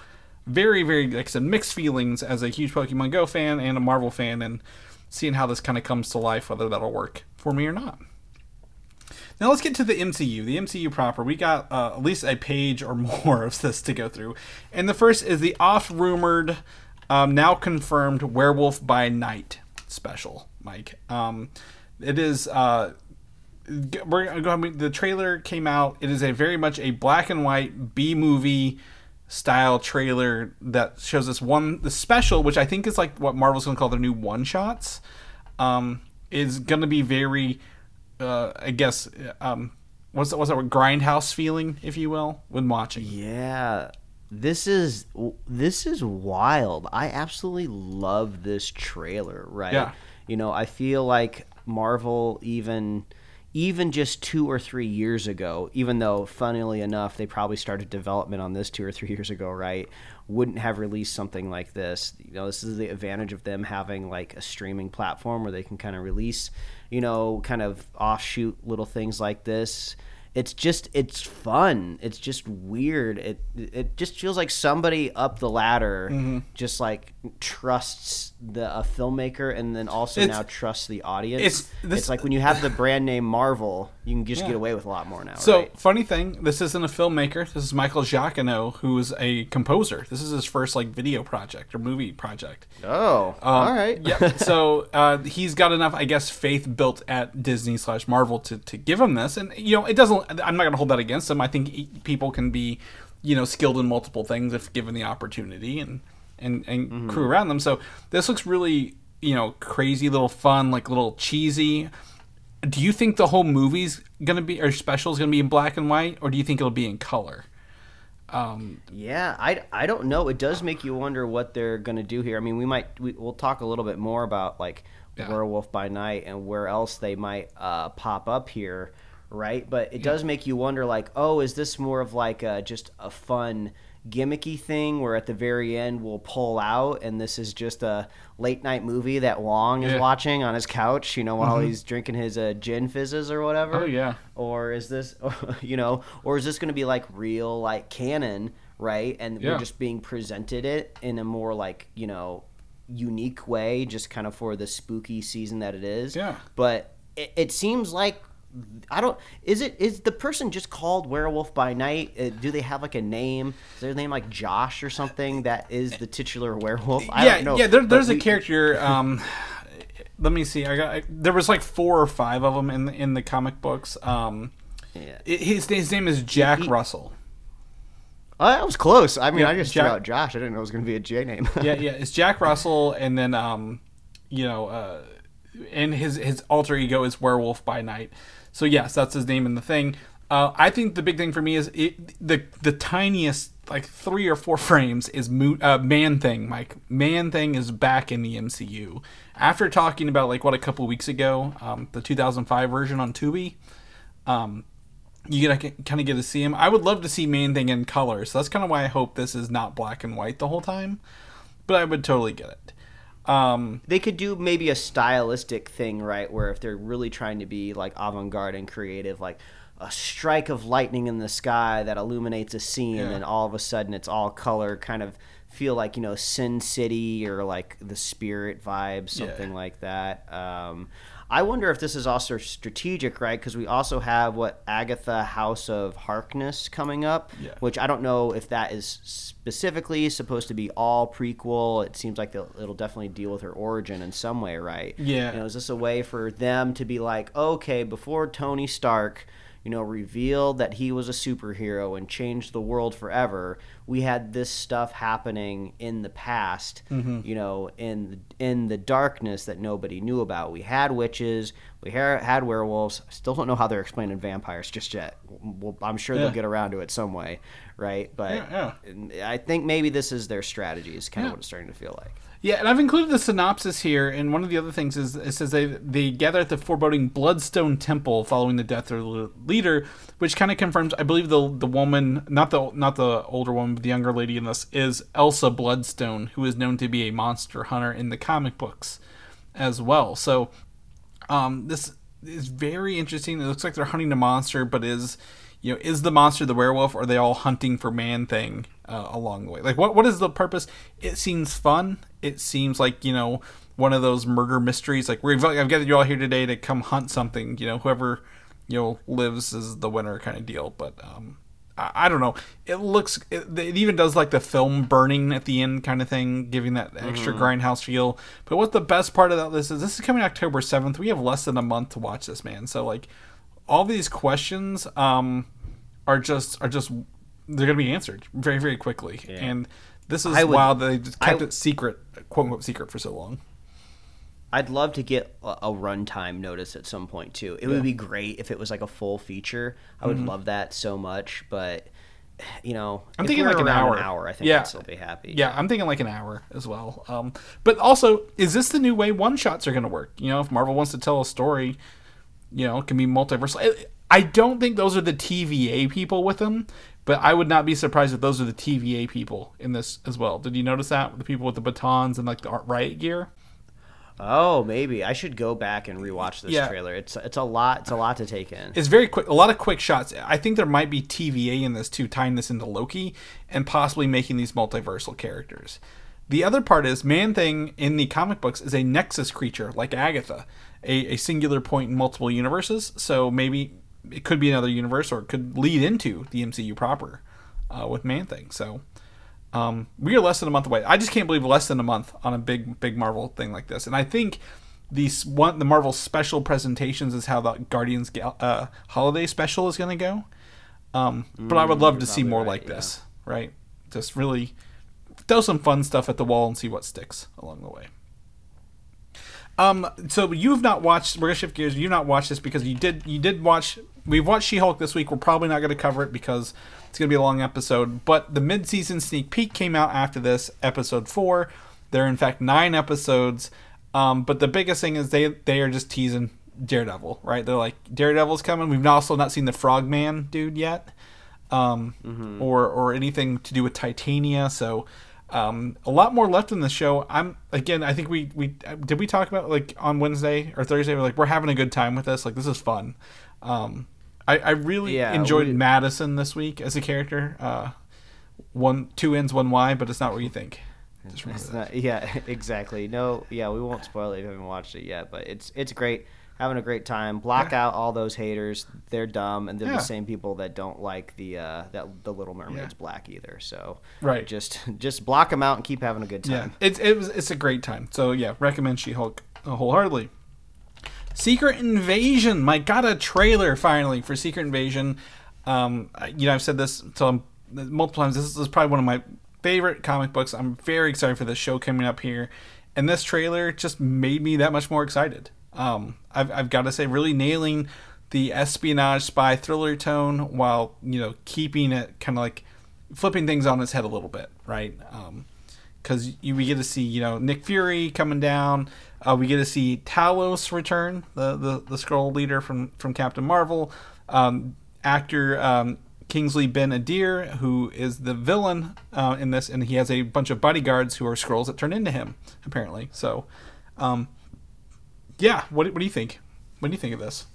very, very, like I said, mixed feelings as a huge Pokemon Go fan and a Marvel fan, and seeing how this kind of comes to life, whether that'll work for me or not. Now let's get to the MCU. The MCU proper. We got uh, at least a page or more of this to go through. And the first is the oft rumored, um, now confirmed Werewolf by Night special, Mike. Um, it is. Uh, we're gonna go ahead. The trailer came out. It is a very much a black and white B movie style trailer that shows us one the special, which I think is like what Marvel's gonna call their new one shots. Um, is gonna be very, uh, I guess, um, what's that? What's that? word? Grindhouse feeling, if you will, when watching. Yeah, this is this is wild. I absolutely love this trailer. Right? Yeah. You know, I feel like Marvel even even just two or three years ago, even though funnily enough they probably started development on this two or three years ago, right? Wouldn't have released something like this. You know, this is the advantage of them having like a streaming platform where they can kind of release, you know, kind of offshoot little things like this. It's just it's fun. It's just weird. It it just feels like somebody up the ladder Mm-hmm. just like trusts the a filmmaker and then also It's- now trusts the audience it's- it's, like when you have the brand name marvel you can just Yeah. get away with a lot more now So right? funny thing, this isn't a filmmaker. This is Michael Giacchino, who is a composer. This is his first like video project or movie project. oh Um, all right yeah. So uh, he's got enough, I guess, faith built at Disney slash Marvel to, to give him this, and you know, it doesn't. I'm not going to hold that against him. I think people can be you know, skilled in multiple things if given the opportunity and and and Mm-hmm. crew around them. So this looks really, you know, crazy, little fun, like little cheesy. Do you think the whole movie's gonna be or special is gonna be in black and white, or do you think it'll be in color? Um, Yeah, I, I don't know. It does make you wonder what they're gonna do here. I mean, we might we, we'll talk a little bit more about like Yeah. Werewolf by Night and where else they might uh, pop up here, right? But it does make you wonder, like, oh, is this more of like a, just a fun gimmicky thing where at the very end we'll pull out and this is just a late night movie that Wong is watching on his couch, you know, while he's drinking his uh, gin fizzes or whatever Oh, yeah. or is this you know or is this going to be like real like canon right and Yeah. we're just being presented it in a more like you know unique way just kind of for the spooky season that it is Yeah. but it, it seems like I don't. Is it is the person just called Werewolf by Night? Uh, do they have like a name? Is their name like Josh or something that is the titular werewolf? I yeah, don't know. yeah. There, there's a character. Um, let me see. I got. I, there was like four or five of them in the, in the comic books. Um, Yeah. his his name is Jack he- Russell. Oh, that was close. I mean, Yeah, I just Jack- threw out Josh. I didn't know it was going to be a J name. yeah, yeah. It's Jack Russell, and then um, you know, uh, and his his alter ego is Werewolf by Night. So yes, that's his name in the thing. Uh, I think the big thing for me is it, the the tiniest like three or four frames is Mo- uh, Man Thing. Mike Man Thing is back in the MCU after talking about like what a couple weeks ago, um, the 2005 version on Tubi. Um, you get kind of get to see him. I would love to see Man Thing in color, so that's kind of why I hope this is not black and white the whole time. But I would totally get it. Um, they could do maybe a stylistic thing, right? Where if they're really trying to be like avant garde and creative, like a strike of lightning in the sky that illuminates a scene, Yeah. and all of a sudden it's all color, kind of feel like you know Sin City or like the Spirit vibes, something Yeah. like that. Um, I wonder if this is also strategic, right? Because we also have what Agatha House of Harkness coming up, Yeah. which I don't know if that is specifically supposed to be all prequel. It seems like it'll definitely deal with her origin in some way, right? Yeah. You know, is this a way for them to be like, okay, before Tony Stark, you know, revealed that he was a superhero and changed the world forever, we had this stuff happening in the past, Mm-hmm. you know, in in the darkness that nobody knew about. We had witches, we ha- had werewolves. I still don't know how they're explaining vampires just yet. Well, I'm sure Yeah. they'll get around to it some way, right? But Yeah, and I think maybe this is their strategy. Is kind Yeah. of what it's starting to feel like. Yeah, and I've included the synopsis here, and one of the other things is it says they they gather at the foreboding Bloodstone Temple following the death of the leader, which kind of confirms. I believe the the woman, not the not the older woman, but the younger lady in this is Elsa Bloodstone, who is known to be a monster hunter in the comic books as well. So um, this is very interesting. It looks like they're hunting a monster, but is you know is the monster the werewolf? Or are they all hunting for man thing uh, along the way? Like what what is the purpose? It seems fun. It seems like you know one of those murder mysteries. Like we've I've gathered you all here today to come hunt something. You know whoever you know lives is the winner kind of deal. But um, I, I don't know. It looks. It, it even does like the film burning at the end kind of thing, giving that extra grindhouse feel. But what the best part about this is, this is coming October seventh. We have less than a month to watch this, man. So like, all these questions um, are just are just they're gonna be answered very very quickly. And this is would- wild they just kept I- it secret, quote unquote secret, for so long. I'd love to get a, a runtime notice at some point too. It would be great if it was like a full feature. I would love that so much, but you know, Mm-hmm. I'm thinking like an around hour. I think Yeah. I'd still be happy. Yeah, I'm thinking like an hour as well. Um, but also, is this the new way one shots are going to work? You know, if Marvel wants to tell a story, you know, it can be multiversal. I, I don't think those are the TVA people with them, but I would not be surprised if those are the TVA people in this as well. Did you notice that the people with the batons and like the riot gear? Oh, maybe I should go back and rewatch this Yeah. trailer. It's it's a lot. It's a lot to take in. It's very quick, a lot of quick shots. I think there might be TVA in this too, tying this into Loki and possibly making these multiversal characters. The other part is Man Thing in the comic books is a Nexus creature like Agatha, a, a singular point in multiple universes. So maybe it could be another universe or it could lead into the MCU proper uh, with Man Thing. So um, we are less than a month away. I just can't believe less than a month on a big, big Marvel thing like this. And I think these one the Marvel special presentations is how the Guardians uh, holiday special is going to go. Um, but I would love to see Mm, more right, like yeah. this. right? Just really throw some fun stuff at the wall and see what sticks along the way. Um, so you've not watched. We're gonna shift gears. You've not watched this because you did. You did watch. We've watched She-Hulk this week. We're probably not gonna cover it because it's gonna be a long episode. But the mid-season sneak peek came out after this episode four. There are in fact nine episodes. Um, but the biggest thing is they they are just teasing Daredevil, right? They're like Daredevil's coming. We've also not seen the Frogman dude yet, um, or or anything to do with Titania. So um, a lot more left in the show. I'm again. I think we we did we talk about like on Wednesday or Thursday. We're like we're having a good time with this. Like this is fun. Um, I, I really Yeah, enjoyed we- Madisynn this week as a character. Uh, one two ends one Y, but it's not what you think. Just remember It's that. not, yeah, exactly. No, yeah, we won't spoil it if you haven't watched it yet, but it's it's great. Having a great time. Block out all those haters. They're dumb, and they're Yeah. the same people that don't like the uh, that the Little Mermaid's Yeah. black either. So Right. just just block them out and keep having a good time. Yeah, it's it was it's a great time. So yeah, recommend She Hulk wholeheartedly. Secret Invasion. My God, a trailer finally for Secret Invasion. Um, you know, I've said this to multiple times. This is probably one of my favorite comic books. I'm very excited for this show coming up here, and this trailer just made me that much more excited. Um, I've I've got to say, really nailing the espionage spy thriller tone while you know keeping it kind of like flipping things on its head a little bit, right? Um, because you we get to see you know Nick Fury coming down. Uh, we get to see Talos return, the the, the Skrull leader from from Captain Marvel. Um, actor um, Kingsley Ben Adir, who is the villain uh, in this, and he has a bunch of bodyguards who are Skrulls that turn into him, apparently. So, um, yeah, what what do you think? What do you think of this?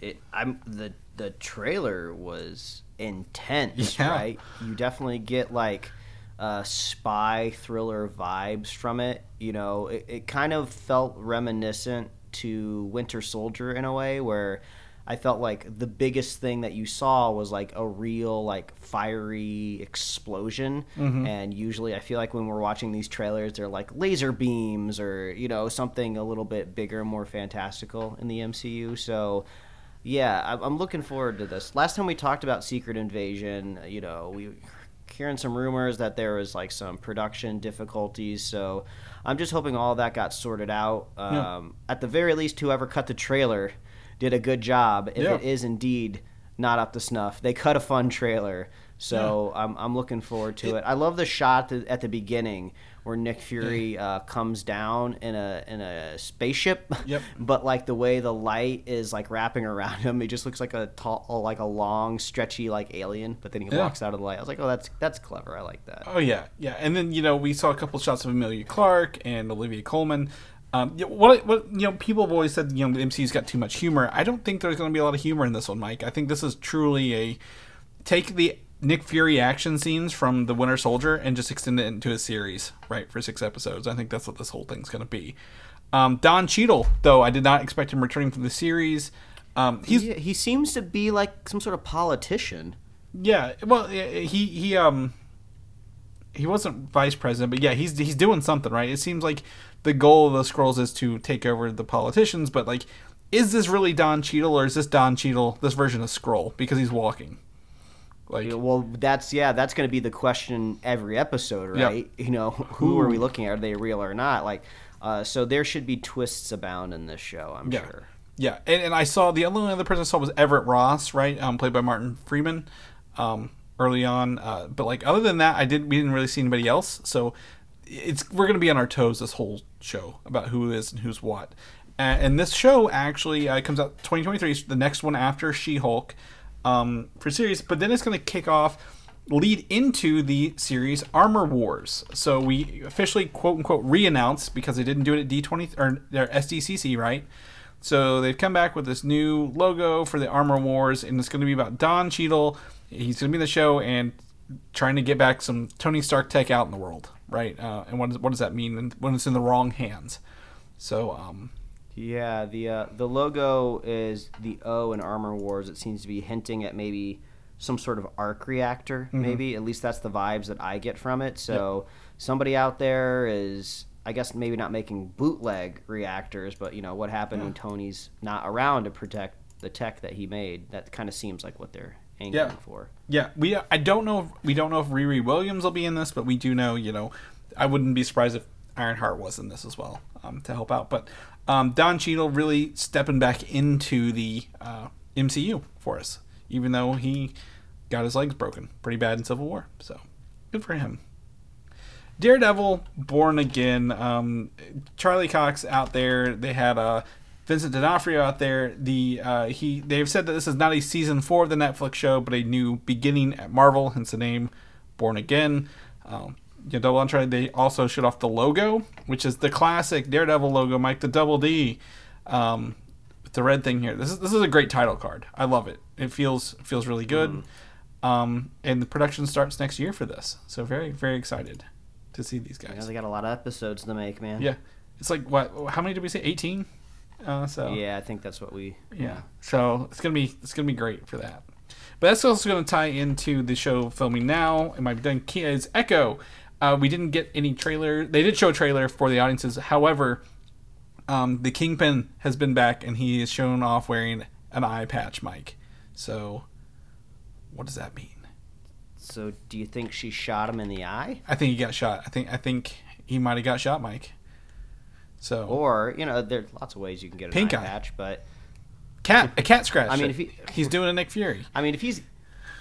it I'm the the trailer was intense, Yeah. right? You definitely get like uh, spy thriller vibes from it. You know, it, it kind of felt reminiscent to Winter Soldier in a way where I felt like the biggest thing that you saw was like a real like fiery explosion and usually I feel like when we're watching these trailers they're like laser beams or you know something a little bit bigger more fantastical in the MCU so yeah, I- I'm looking forward to this. Last time we talked about Secret Invasion, you know, we hearing some rumors that there was like some production difficulties. So I'm just hoping all that got sorted out. Um, Yeah. At the very least, whoever cut the trailer did a good job. If Yeah. it is indeed not up to snuff, they cut a fun trailer. So I'm, I'm looking forward to it. I love the shot at the beginning where Nick Fury uh, comes down in a in a spaceship. Yep. but like the way the light is like wrapping around him, he just looks like a tall, like a long, stretchy like alien. But then he Yeah. walks out of the light. I was like, oh, that's that's clever. I like that. Oh yeah, yeah, and then you know we saw a couple shots of Emilia Clarke and Olivia Colman. Um, what what you know people have always said you know the MCU's got too much humor. I don't think there's going to be a lot of humor in this one, Mike. I think this is truly a take the Nick Fury action scenes from the Winter Soldier and just extend it into a series, right, for six episodes. I think that's what this whole thing's going to be. Um, Don Cheadle, though, I did not expect him returning from the series. Um, he's He, he seems to be like some sort of politician. yeah, well, he he um he wasn't vice president, but yeah, he's he's doing something right. It seems like the goal of the Skrulls is to take over the politicians, but like, is this really Don Cheadle or is this Don Cheadle this version of Skrull because he's walking? Like, Yeah, Well, that's yeah, that's going to be the question every episode, right? You know, who are we looking at? Are they real or not? Like, uh, so there should be twists abound in this show. I'm yeah, sure. yeah, and, and I saw the only other person I saw was Everett Ross, right, um, played by Martin Freeman, um, early on. Uh, but like other than that, I didn't we didn't really see anybody else. So it's we're gonna be on our toes this whole show about who is and who's what. And, this show actually uh, comes out 2023, so the next one after She-Hulk um, for series. But then it's gonna kick off. Lead into the series Armor Wars. So we officially quote unquote re-announced because they didn't do it at D20 or their SDCC, right? So they've come back with this new logo for the Armor Wars, and it's going to be about Don Cheadle. He's going to be in the show and trying to get back some Tony Stark tech out in the world, right? Uh, and what does, what does that mean when it's in the wrong hands? So, um, Yeah, the uh, the logo is the O in Armor Wars. It seems to be hinting at maybe some sort of arc reactor. Mm-hmm. Maybe at least that's the vibes that I get from it. So somebody out there is, I guess, maybe not making bootleg reactors, but you know what happened when Tony's not around to protect the tech that he made. That kind of seems like what they're anchoring Yeah. for. Yeah, we I don't know if, we don't know if Riri Williams will be in this, but we do know you know I wouldn't be surprised if Ironheart was in this as well um, to help out. But um, Don Cheadle really stepping back into the uh, MCU for us, even though he got his legs broken pretty bad in Civil War. So good for him. Daredevil, Born Again, um, Charlie Cox out there. They had uh, Vincent D'Onofrio out there. The uh, he they've said that this is not a season four of the Netflix show, but a new beginning at Marvel, hence the name Born Again. Um, you know, Double Entendre. They also showed off the logo, which is the classic Daredevil logo, Mike the Double D. Um, with the red thing here. This is this is a great title card. I love it. It feels feels really good. Um, and the production starts next year for this, so very very excited to see these guys. they got a lot of episodes to make, man. Yeah, it's like what? How many did we say? Eighteen. Uh, so Yeah, I think that's what we. yeah. So it's gonna be it's gonna be great for that. But that's also gonna tie into the show filming now. It might be done. Kia is Echo. Uh, we didn't get any trailer. They did show a trailer for the audiences. However, um, the Kingpin has been back and he is shown off wearing an eye patch, Mike. So, what does that mean? So, do you think she shot him in the eye, I think he got shot. I think I think he might have got shot, Mike. So or you know, there's lots of ways you can get a Pink eye, eye. patch, but cat a cat scratch. I mean, if he- he's doing a Nick Fury. I mean, if he's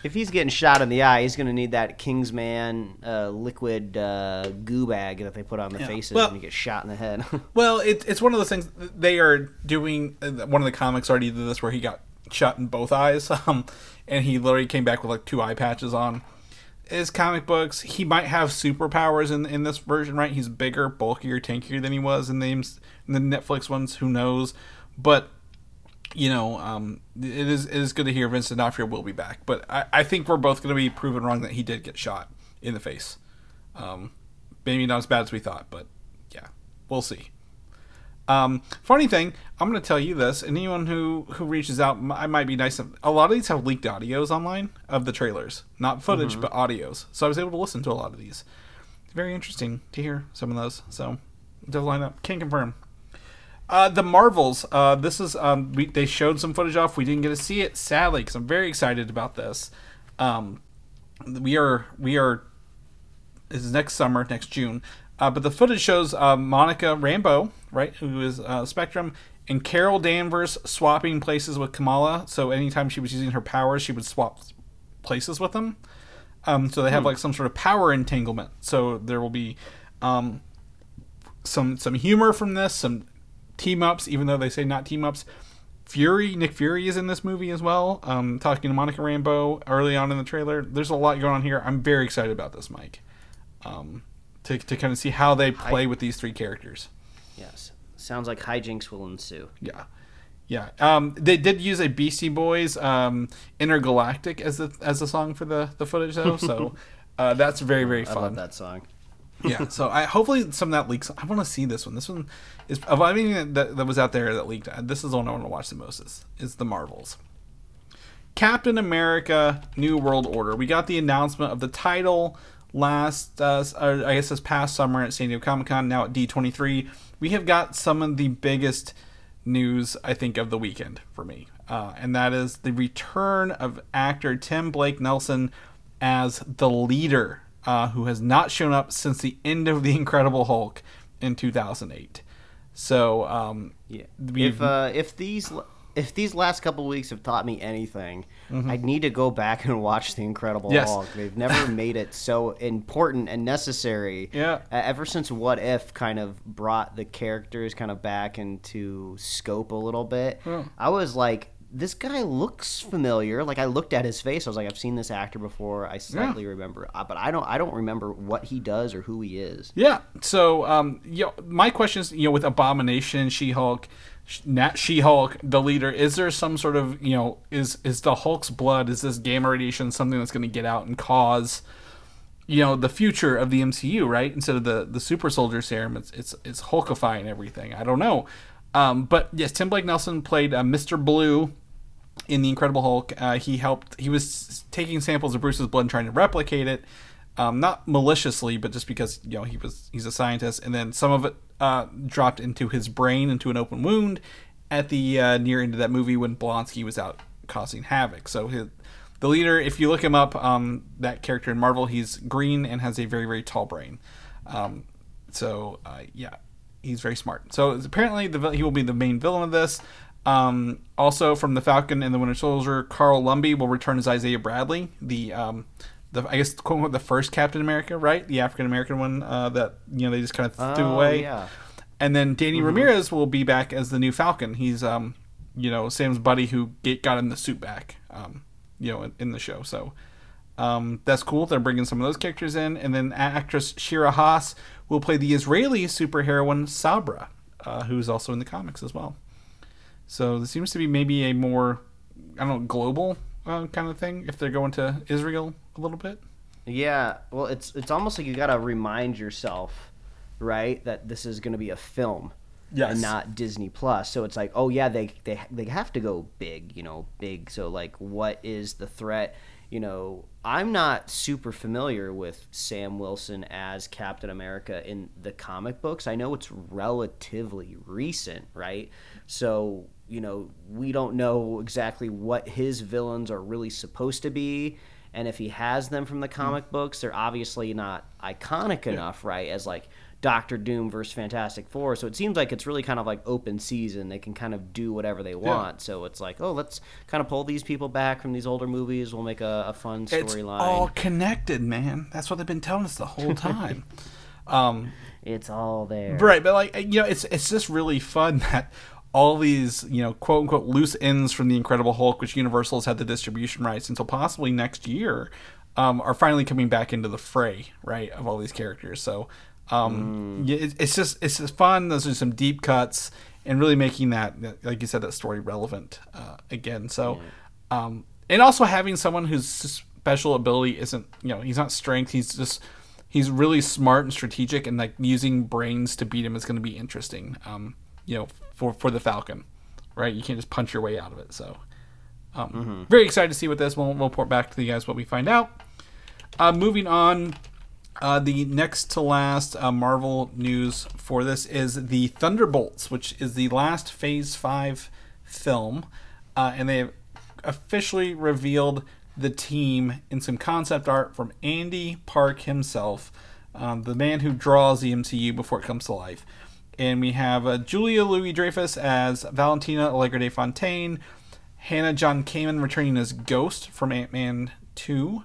if he's getting shot in the eye, he's going to need that Kingsman uh, liquid uh, goo bag that they put on the Yeah. faces Well- when you get shot in the head. Well, it, it's one of those things they are doing. uh, One of the comics already did this where he got shot in both eyes, um, and he literally came back with like two eye patches on. His comic books, he might have superpowers in in this version, right? He's bigger, bulkier, tankier than he was in the in the Netflix ones. Who knows? But you know, um, it is it is good to hear Vincent D'Onofrio will be back. But I, I think we're both going to be proven wrong that he did get shot in the face. Um, maybe not as bad as we thought, but yeah, we'll see. Um, funny thing, I'm going to tell you this, anyone who who reaches out, I might be nice. A lot of these have leaked audios online of the trailers, not footage, but audios. So I was able to listen to a lot of these. Very interesting to hear some of those. So does line up. Can't confirm. Uh, the Marvels. Uh, this is um, we, they showed some footage off. We didn't get to see it, sadly, because I'm very excited about this. Um, we are we are this is next summer, next June. Uh, but the footage shows uh, Monica Rambeau, right, who is uh, Spectrum, and Carol Danvers swapping places with Kamala. So anytime she was using her powers, she would swap places with them. Um, so they have like some sort of power entanglement. So there will be um, some some humor from this, some team ups, even though they say not team ups. Fury, Nick Fury is in this movie as well. Um, talking to Monica Rambeau early on in the trailer. There's a lot going on here. I'm very excited about this, Mike. Um, to, to kind of see how they play with these three characters. yes, sounds like hijinks will ensue. Yeah, yeah. Um, they did use a Beastie Boys um, "Intergalactic" as the as the song for the the footage though, so uh, that's very very fun. I love that song. yeah. So I hopefully some of that leaks. I want to see this one. This one is of everything that, that was out there that leaked. uh, This is the one I want to watch the most. Is is the Marvels. Captain America: New World Order. We got the announcement of the title last, uh, or I guess this past summer at San Diego Comic Con. Now at D23, we have got some of the biggest news I think of the weekend for me, uh, and that is the return of actor Tim Blake Nelson as the leader, uh, who has not shown up since the end of the Incredible Hulk in 2008. So um, Yeah. If uh, if these if these last couple weeks have taught me anything, I'd need to go back and watch The Incredible Mm-hmm. Yes. Hulk. They've never made it so important and necessary. Yeah. Uh, ever since What If kind of brought the characters kind of back into scope a little bit, Yeah. I was like. This guy looks familiar. Like I looked at his face, I was like, "I've seen this actor before. I slightly remember, uh, but I don't. I don't remember what he does or who he is." Yeah. So, um, you know, my question is, you know, with Abomination, She Hulk, Nat She Hulk, the leader, is there some sort of, you know, is is the Hulk's blood, is this gamma radiation something that's going to get out and cause, you know, the future of the MCU, right? Instead of the the super soldier serum, it's it's it's Hulkifying everything. I don't know. Um, but yes, Tim Blake Nelson played uh, Mr. Blue in the Incredible Hulk. Uh, he helped. He was taking samples of Bruce's blood and trying to replicate it, um, not maliciously, but just because you know he was he's a scientist. And then some of it uh, dropped into his brain into an open wound at the uh, near end of that movie when Blonsky was out causing havoc. So his, the leader. If you look him up, um, that character in Marvel, he's green and has a very very tall brain. Um, so uh, yeah, he's very smart. So apparently the he will be the main villain of this. Um, also from the Falcon and the Winter Soldier, Carl Lumbly will return as Isaiah Bradley, the um, the I guess quote unquote the first Captain America, right? The African American one uh, that you know they just kind of threw Oh, away. yeah. And then Danny Ramirez will be back as the new Falcon. He's um, you know, Sam's buddy who get, got him the suit back. Um, you know, in, in the show. So um, that's cool. They're bringing some of those characters in, and then actress Shira Haas will play the Israeli superheroine Sabra, uh, who's also in the comics as well. So this seems to be maybe a more, I don't know, global uh, kind of thing if they're going to Israel a little bit. Yeah, well, it's it's almost like you gotta remind yourself, right, that this is gonna be a film, Yes. and not Disney Plus. So it's like, oh yeah, they they they have to go big, you know, big. So like, what is the threat? You know, I'm not super familiar with Sam Wilson as Captain America in the comic books. I know it's relatively recent, right? So you know, we don't know exactly what his villains are really supposed to be and if he has them from the comic books, they're obviously not iconic enough, right? As like Doctor Doom versus Fantastic Four. So it seems like it's really kind of like open season. They can kind of do whatever they want. So it's like, oh, let's kind of pull these people back from these older movies. We'll make a, a fun It's storyline. all connected, man. That's what they've been telling us the whole time. um, It's all there. Right, but like you know, it's it's just really fun that all these you know quote unquote loose ends from the Incredible Hulk, which Universal has had the distribution rights until possibly next year, um, are finally coming back into the fray, right, of all these characters. So um, yeah, it, it's just it's just fun. Those are some deep cuts and really making that, that- like you said, that story relevant uh, again. So, um, and also having someone whose special ability isn't you know he's not strength, he's just he's really smart and strategic and like using brains to beat him is going to be interesting um you know for for the falcon right you can't just punch your way out of it so um very excited to see what this we'll, we'll report back to you guys what we find out uh moving on uh, the next to last uh, Marvel news for this is the Thunderbolts, which is the last Phase 5 film. Uh, and they have officially revealed the team in some concept art from Andy Park himself, um, the man who draws the MCU before it comes to life. And we have uh, Julia Louis Dreyfus as Valentina Allegra de Fontaine, Hannah John Kamen returning as Ghost from Ant Man 2.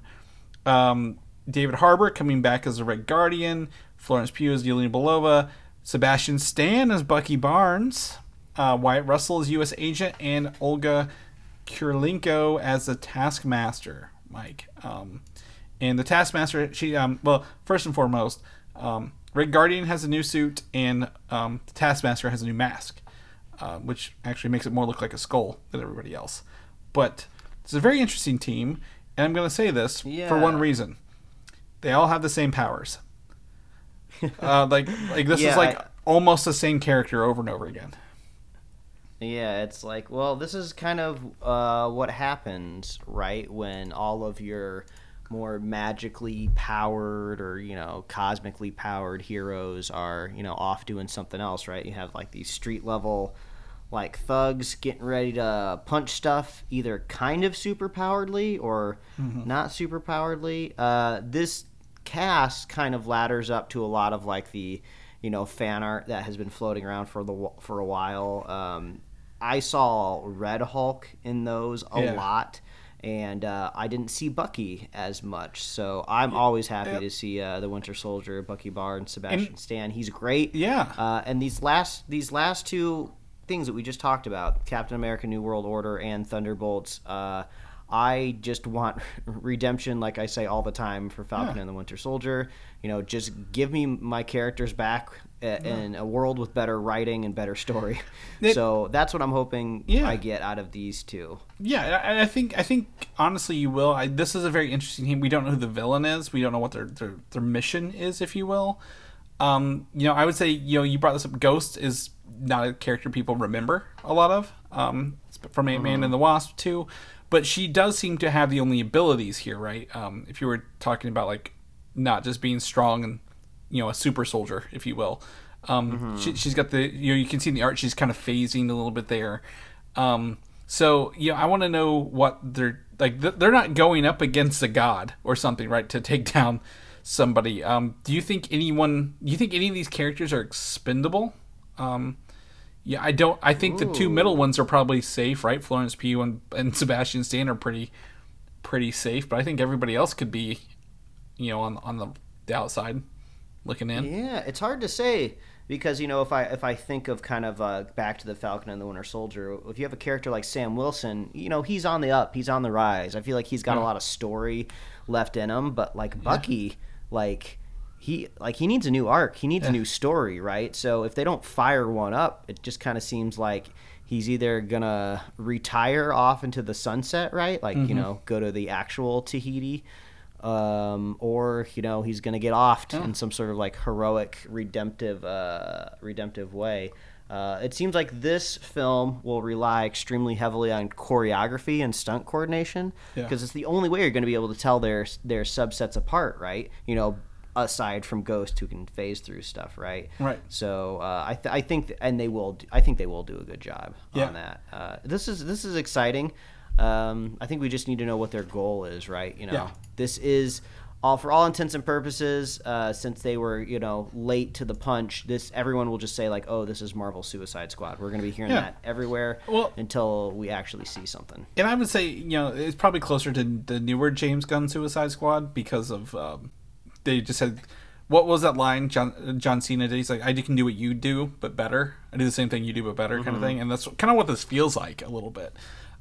Um, David Harbour coming back as the Red Guardian. Florence Pugh as Yelena Belova. Sebastian Stan as Bucky Barnes. Uh, Wyatt Russell as U.S. Agent. And Olga Kurylenko as the Taskmaster, Mike. Um, and the Taskmaster, she, um, well, first and foremost, um, Red Guardian has a new suit, and um, the Taskmaster has a new mask, uh, which actually makes it more look like a skull than everybody else. But it's a very interesting team, and I'm going to say this for one reason: they all have the same powers. uh, like, like this Yeah, is like I- almost the same character over and over again. Yeah, it's like, well, this is kind of uh, what happens, right? When all of your more magically powered or, you know, cosmically powered heroes are, you know, off doing something else, right? You have like these street level, like thugs getting ready to punch stuff, either kind of super poweredly or not super poweredly. Uh, this cast kind of ladders up to a lot of like the you know fan art that has been floating around for the for a while. Um, I saw Red Hulk in those a Yeah. lot, and uh, I didn't see Bucky as much. So I'm always happy Yep. to see uh, the Winter Soldier, Bucky Barnes, Sebastian Stan. He's great. Yeah. Uh, and these last these last two things that we just talked about, Captain America: New World Order and Thunderbolts. Uh, I just want redemption, like I say all the time for Falcon Yeah. and the Winter Soldier. You know, just give me my characters back in a world with better writing and better story. It- so that's what I'm hoping Yeah. I get out of these two. Yeah, I, I think I think honestly you will. I, this is a very interesting team. We don't know who the villain is. We don't know what their their, their mission is, if you will. Um, you know, I would say you know you brought this up. Ghost is not a character people remember a lot of um, from Ant Man and the Wasp too, but she does seem to have the only abilities here, right? Um, if you were talking about like not just being strong and you know a super soldier, if you will. Um, she, she's got the you know you can see in the art she's kind of phasing a little bit there. Um, So you know, I want to know what they're like. They're not going up against a god or something, right? To take down somebody. Um, do you think anyone? Do you think any of these characters are expendable? Um, yeah, I don't. I think the two middle ones are probably safe, right? Florence Pugh and, and Sebastian Stan are pretty pretty safe, but I think everybody else could be, you know, on on the, the outside looking in. Yeah, it's hard to say because you know if I if I think of kind of uh, back to the Falcon and the Winter Soldier, if you have a character like Sam Wilson, you know he's on the up, he's on the rise. I feel like he's got a lot of story left in him, but like Bucky, like he like he needs a new arc, he needs a new story, right? So if they don't fire one up, it just kind of seems like he's either gonna retire off into the sunset, right? Like you know go to the actual Tahiti um, or you know he's going to get offed in some sort of like heroic redemptive uh, redemptive way. Uh, it seems like this film will rely extremely heavily on choreography and stunt coordination Yeah. because it's the only way you're going to be able to tell their their subsets apart, right? You know, aside from Ghost who can phase through stuff, right? Right. So uh, I, th- I think, and they will. Do, I think they will do a good job Yeah. on that. Uh, this is this is exciting. Um, I think we just need to know what their goal is, right? You know, Yeah. this is all for all intents and purposes. Uh, since they were, you know, late to the punch, this everyone will just say like, "Oh, this is Marvel Suicide Squad." We're going to be hearing Yeah. that everywhere Well- until we actually see something. And I would say, you know, it's probably closer to the newer James Gunn Suicide Squad because of um, they just said, what was that line John John Cena did? He's like, I can do what you do, but better. I do the same thing you do, but better, kind of thing. And that's kind of what this feels like a little bit.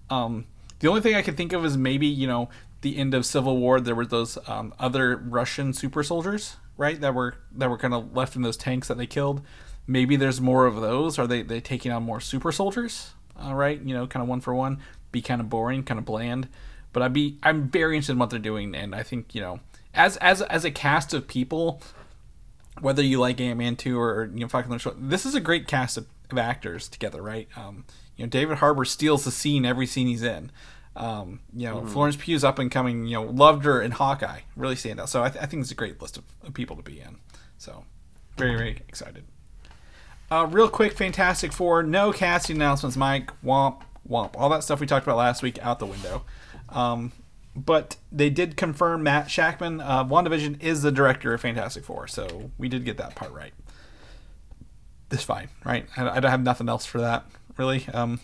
Um, the only thing I can think of is maybe you know the end of Civil War. There were those um, other Russian super soldiers, right? That were that were kind of left in those tanks that they killed. Maybe there's more of those. Are they they taking on more super soldiers? All right, you know, kind of one for one. Be kind of boring, kind of bland. But I'd be I'm very interested in what they're doing, and I think you know, as as as a cast of people, whether you like Ant Man two or you know Falcon this is a great cast of, of actors together, right? Um, you know, David Harbour steals the scene every scene he's in. Um, you know, Florence Pugh's up and coming. You know, loved her in Hawkeye, really stand out. So I, th- I think it's a great list of, of people to be in. So very very excited. Uh, real quick, Fantastic Four, no casting announcements, Mike. Womp womp. All that stuff we talked about last week out the window. Um, but they did confirm Matt Shakman, uh, WandaVision, is the director of Fantastic Four, so we did get that part right. It's fine, right? I, I don't have nothing else for that, really. Um,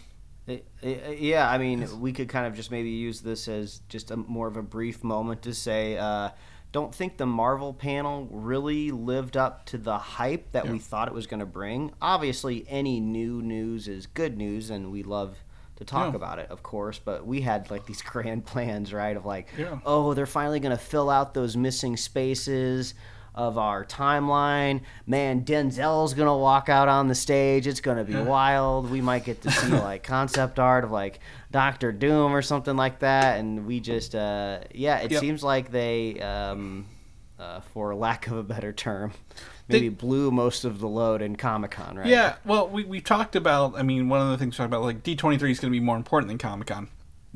Yeah, I mean, we could kind of just maybe use this as just a more of a brief moment to say, uh, don't think the Marvel panel really lived up to the hype that we thought it was going to bring. Obviously, any new news is good news, and we love to talk Yeah. about it, of course. But we had like these grand plans, right? Of like, Yeah. oh, they're finally going to fill out those missing spaces of our timeline. Man, Denzel's gonna walk out on the stage. It's gonna be wild. We might get to see like concept art of like Doctor Doom or something like that. And we just, uh, yeah, it Yep. seems like they, um, uh, for lack of a better term, They- maybe blew most of the load in Comic Con, right? Yeah, well, we we talked about. I mean, one of the things we talked about, like D twenty three is going to be more important than Comic Con.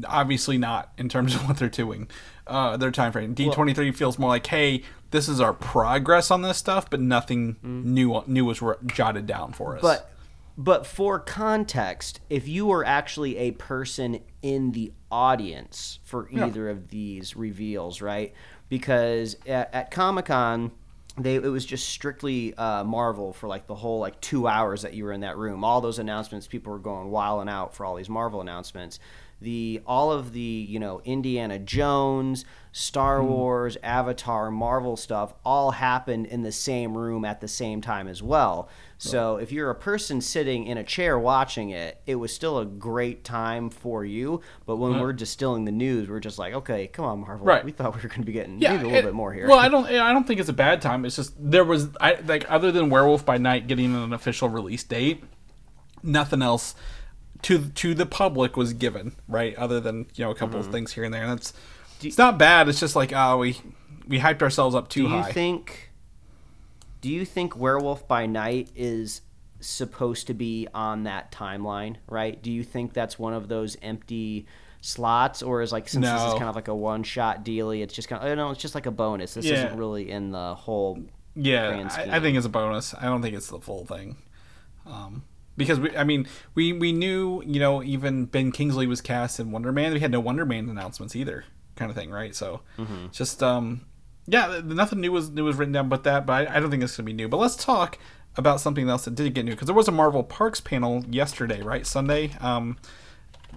Obviously not in terms of what they're doing, uh, their time frame. D twenty three feels more like, hey, this is our progress on this stuff, but nothing new new was jotted down for us. But but for context, if you were actually a person in the audience for Yeah. either of these reveals, right? Because at, at Comic Con, they it was just strictly uh, Marvel for like the whole like two hours that you were in that room. All those announcements, people were going wild and out for all these Marvel announcements. The all of the you know Indiana Jones, Star hmm. Wars, Avatar, Marvel stuff all happened in the same room at the same time as well. So if you're a person sitting in a chair watching it, it was still a great time for you. But when we're distilling the news, we're just like, okay, come on, Marvel. Right. We thought we were going to be getting yeah, maybe a little it- bit more here. Well, I don't. I don't think it's a bad time. It's just there was, I like, other than Werewolf by Night getting an official release date, nothing else to to the public was given, right? Other than you know a couple Mm-hmm. of things here and there, and that's it's not bad. It's just like oh, we we hyped ourselves up too do you high. think? Do you think Werewolf by Night is supposed to be on that timeline? Right? Do you think that's one of those empty? slots or is like since this is kind of like a one shot dealy it's just kind of no it's just like a bonus this Yeah. isn't really in the whole yeah, I, I think it's a bonus. I don't think it's the full thing. Um, because we, I mean, we we knew you know even Ben Kingsley was cast in Wonder Man. We had no Wonder Man announcements either, kind of thing, right? So just um, yeah, nothing new was new was written down but that. But I, I don't think it's gonna be new. But let's talk about something else that did get new because there was a Marvel Parks panel yesterday, right? Sunday. Um,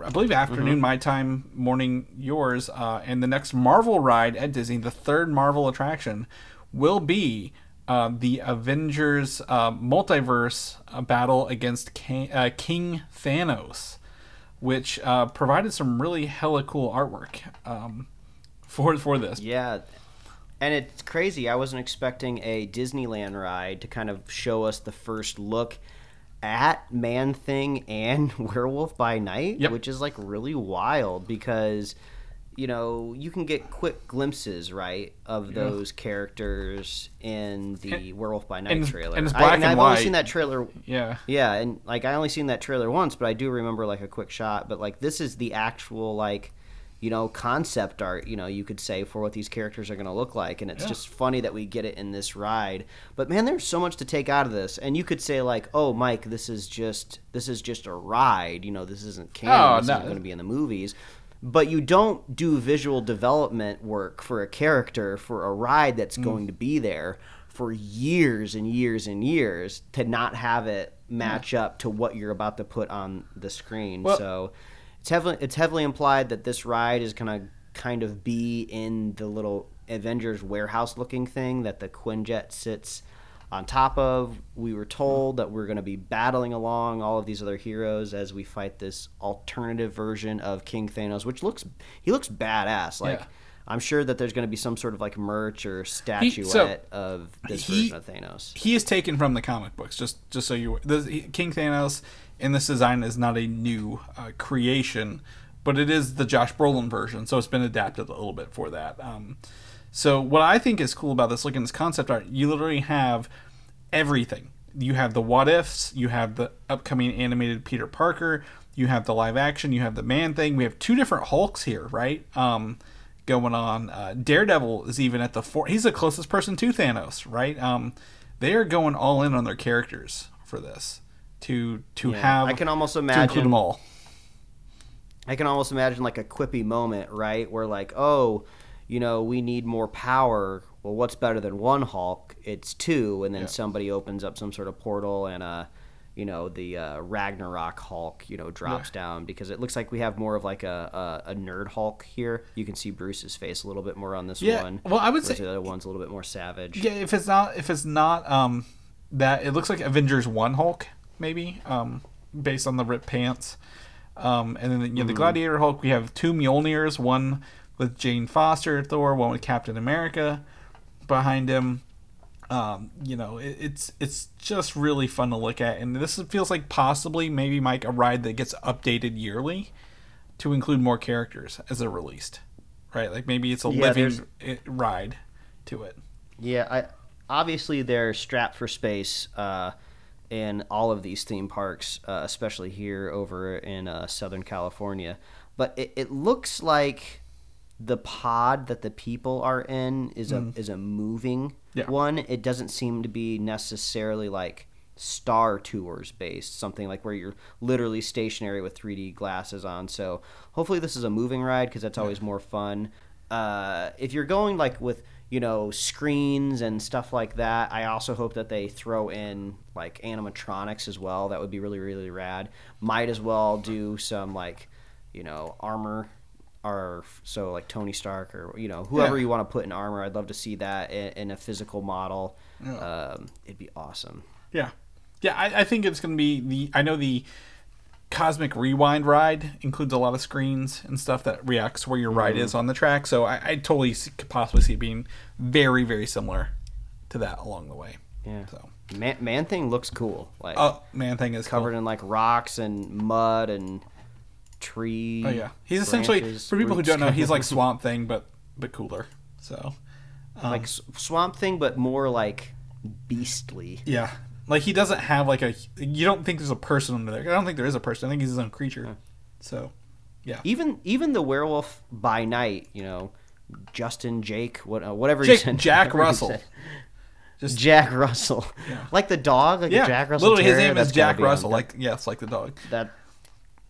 I believe afternoon my time, morning yours, uh, and the next Marvel ride at Disney, the third Marvel attraction, will be uh, the Avengers uh, multiverse uh, battle against King, uh, King Thanos, which uh, provided some really hella cool artwork um, for for this. Yeah. And it's crazy. I wasn't expecting a Disneyland ride to kind of show us the first look at Man Thing and Werewolf by Night, Yep. which is like really wild because you know, you can get quick glimpses, right, of those characters in the Werewolf by Night and trailer. and it's I- black and I've white. only seen that trailer Yeah. yeah, and like I only seen that trailer once, but I do remember like a quick shot. But like this is the actual like, you know, concept art. You know, you could say for what these characters are going to look like, and it's Yeah. just funny that we get it in this ride. But man, there's so much to take out of this, and you could say like, oh, Mike, this is just this is just a ride. You know, this isn't canon. Oh, this no. isn't going to be in the movies. But you don't do visual development work for a character for a ride that's Mm. going to be there for years and years and years to not have it match up to what you're about to put on the screen. Well- so it's heavily it's heavily implied that this ride is going to kind of be in the little Avengers warehouse looking thing that the Quinjet sits on top of. We were told that we're going to be battling along all of these other heroes as we fight this alternative version of King Thanos, which looks he looks badass. Like Yeah. I'm sure that there's going to be some sort of like merch or statuette of this he- version of Thanos. he is taken from the comic books. Just just so you, the King Thanos in this design is not a new uh, creation, but it is the Josh Brolin version, so it's been adapted a little bit for that. Um, so what I think is cool about this, looking at this concept art, you literally have everything. You have the what ifs, you have the upcoming animated Peter Parker, you have the live action, you have the man thing. We have two different Hulks here, right? Um, going on. Uh, Daredevil is even at the four. He's the closest person to Thanos, right? Um, they are going all in on their characters for this to to Yeah, have. I can almost to include imagine them all. I can almost imagine like a quippy moment, right? Where like, oh, you know, we need more power. Well, what's better than one Hulk? It's two, and then Yeah. somebody opens up some sort of portal and uh you know, the uh, Ragnarok Hulk, you know, drops down because it looks like we have more of like a, a, a nerd Hulk here. You can see Bruce's face a little bit more on this Yeah, one. well, I would say- the other one's a little bit more savage. Yeah, if it's not if it's not um that it looks like Avengers One Hulk maybe um based on the ripped pants. Um, and then you know, the Gladiator Hulk, we have two Mjolnirs, one with Jane Foster, Thor, one with Captain America behind him. Um, you know, it, it's it's just really fun to look at, and this feels like possibly maybe Mike a ride that gets updated yearly to include more characters as they're released, right? Like maybe it's a Yeah, living ride to it. Yeah, I obviously they're strapped for space uh, in all of these theme parks, uh, especially here over in uh, Southern California. But it, it looks like the pod that the people are in is a is a moving Mm. Yeah. one. It doesn't seem to be necessarily like Star Tours based, something like where you're literally stationary with 3D glasses on. So hopefully this is a moving ride because that's always more fun. Uh, if you're going like with you know screens and stuff like that, I also hope that they throw in like animatronics as well. That would be really really rad. Might as well do some like you know armor or so like Tony Stark or you know whoever Yeah. you want to put in armor. I'd love to see that in, in a physical model. Um, it'd be awesome. Yeah, yeah. I, I think it's going to be the. I know the Cosmic Rewind ride includes a lot of screens and stuff that reacts where your ride is on the track. So I, I totally see, could possibly see it being very, very similar to that along the way. Yeah. So, Man, Man Thing looks cool. Like oh man, thing is covered covered. in like rocks and mud and tree. Oh yeah, he's essentially branches, for people who don't know, he's like Swamp Thing, but but cooler. So like Swamp Thing, but more like beastly. yeah, like he doesn't have like a. You don't think there's a person under there. I don't think there is a person. I think he's his own creature. So yeah, Even even the werewolf by night, you know, Justin Jake, what uh, whatever Jake- said, Jack whatever Russell. Just Jack Russell, like the dog, like yeah, Jack Russell. literally his name is Jack Russell. Like yes, like the dog. that.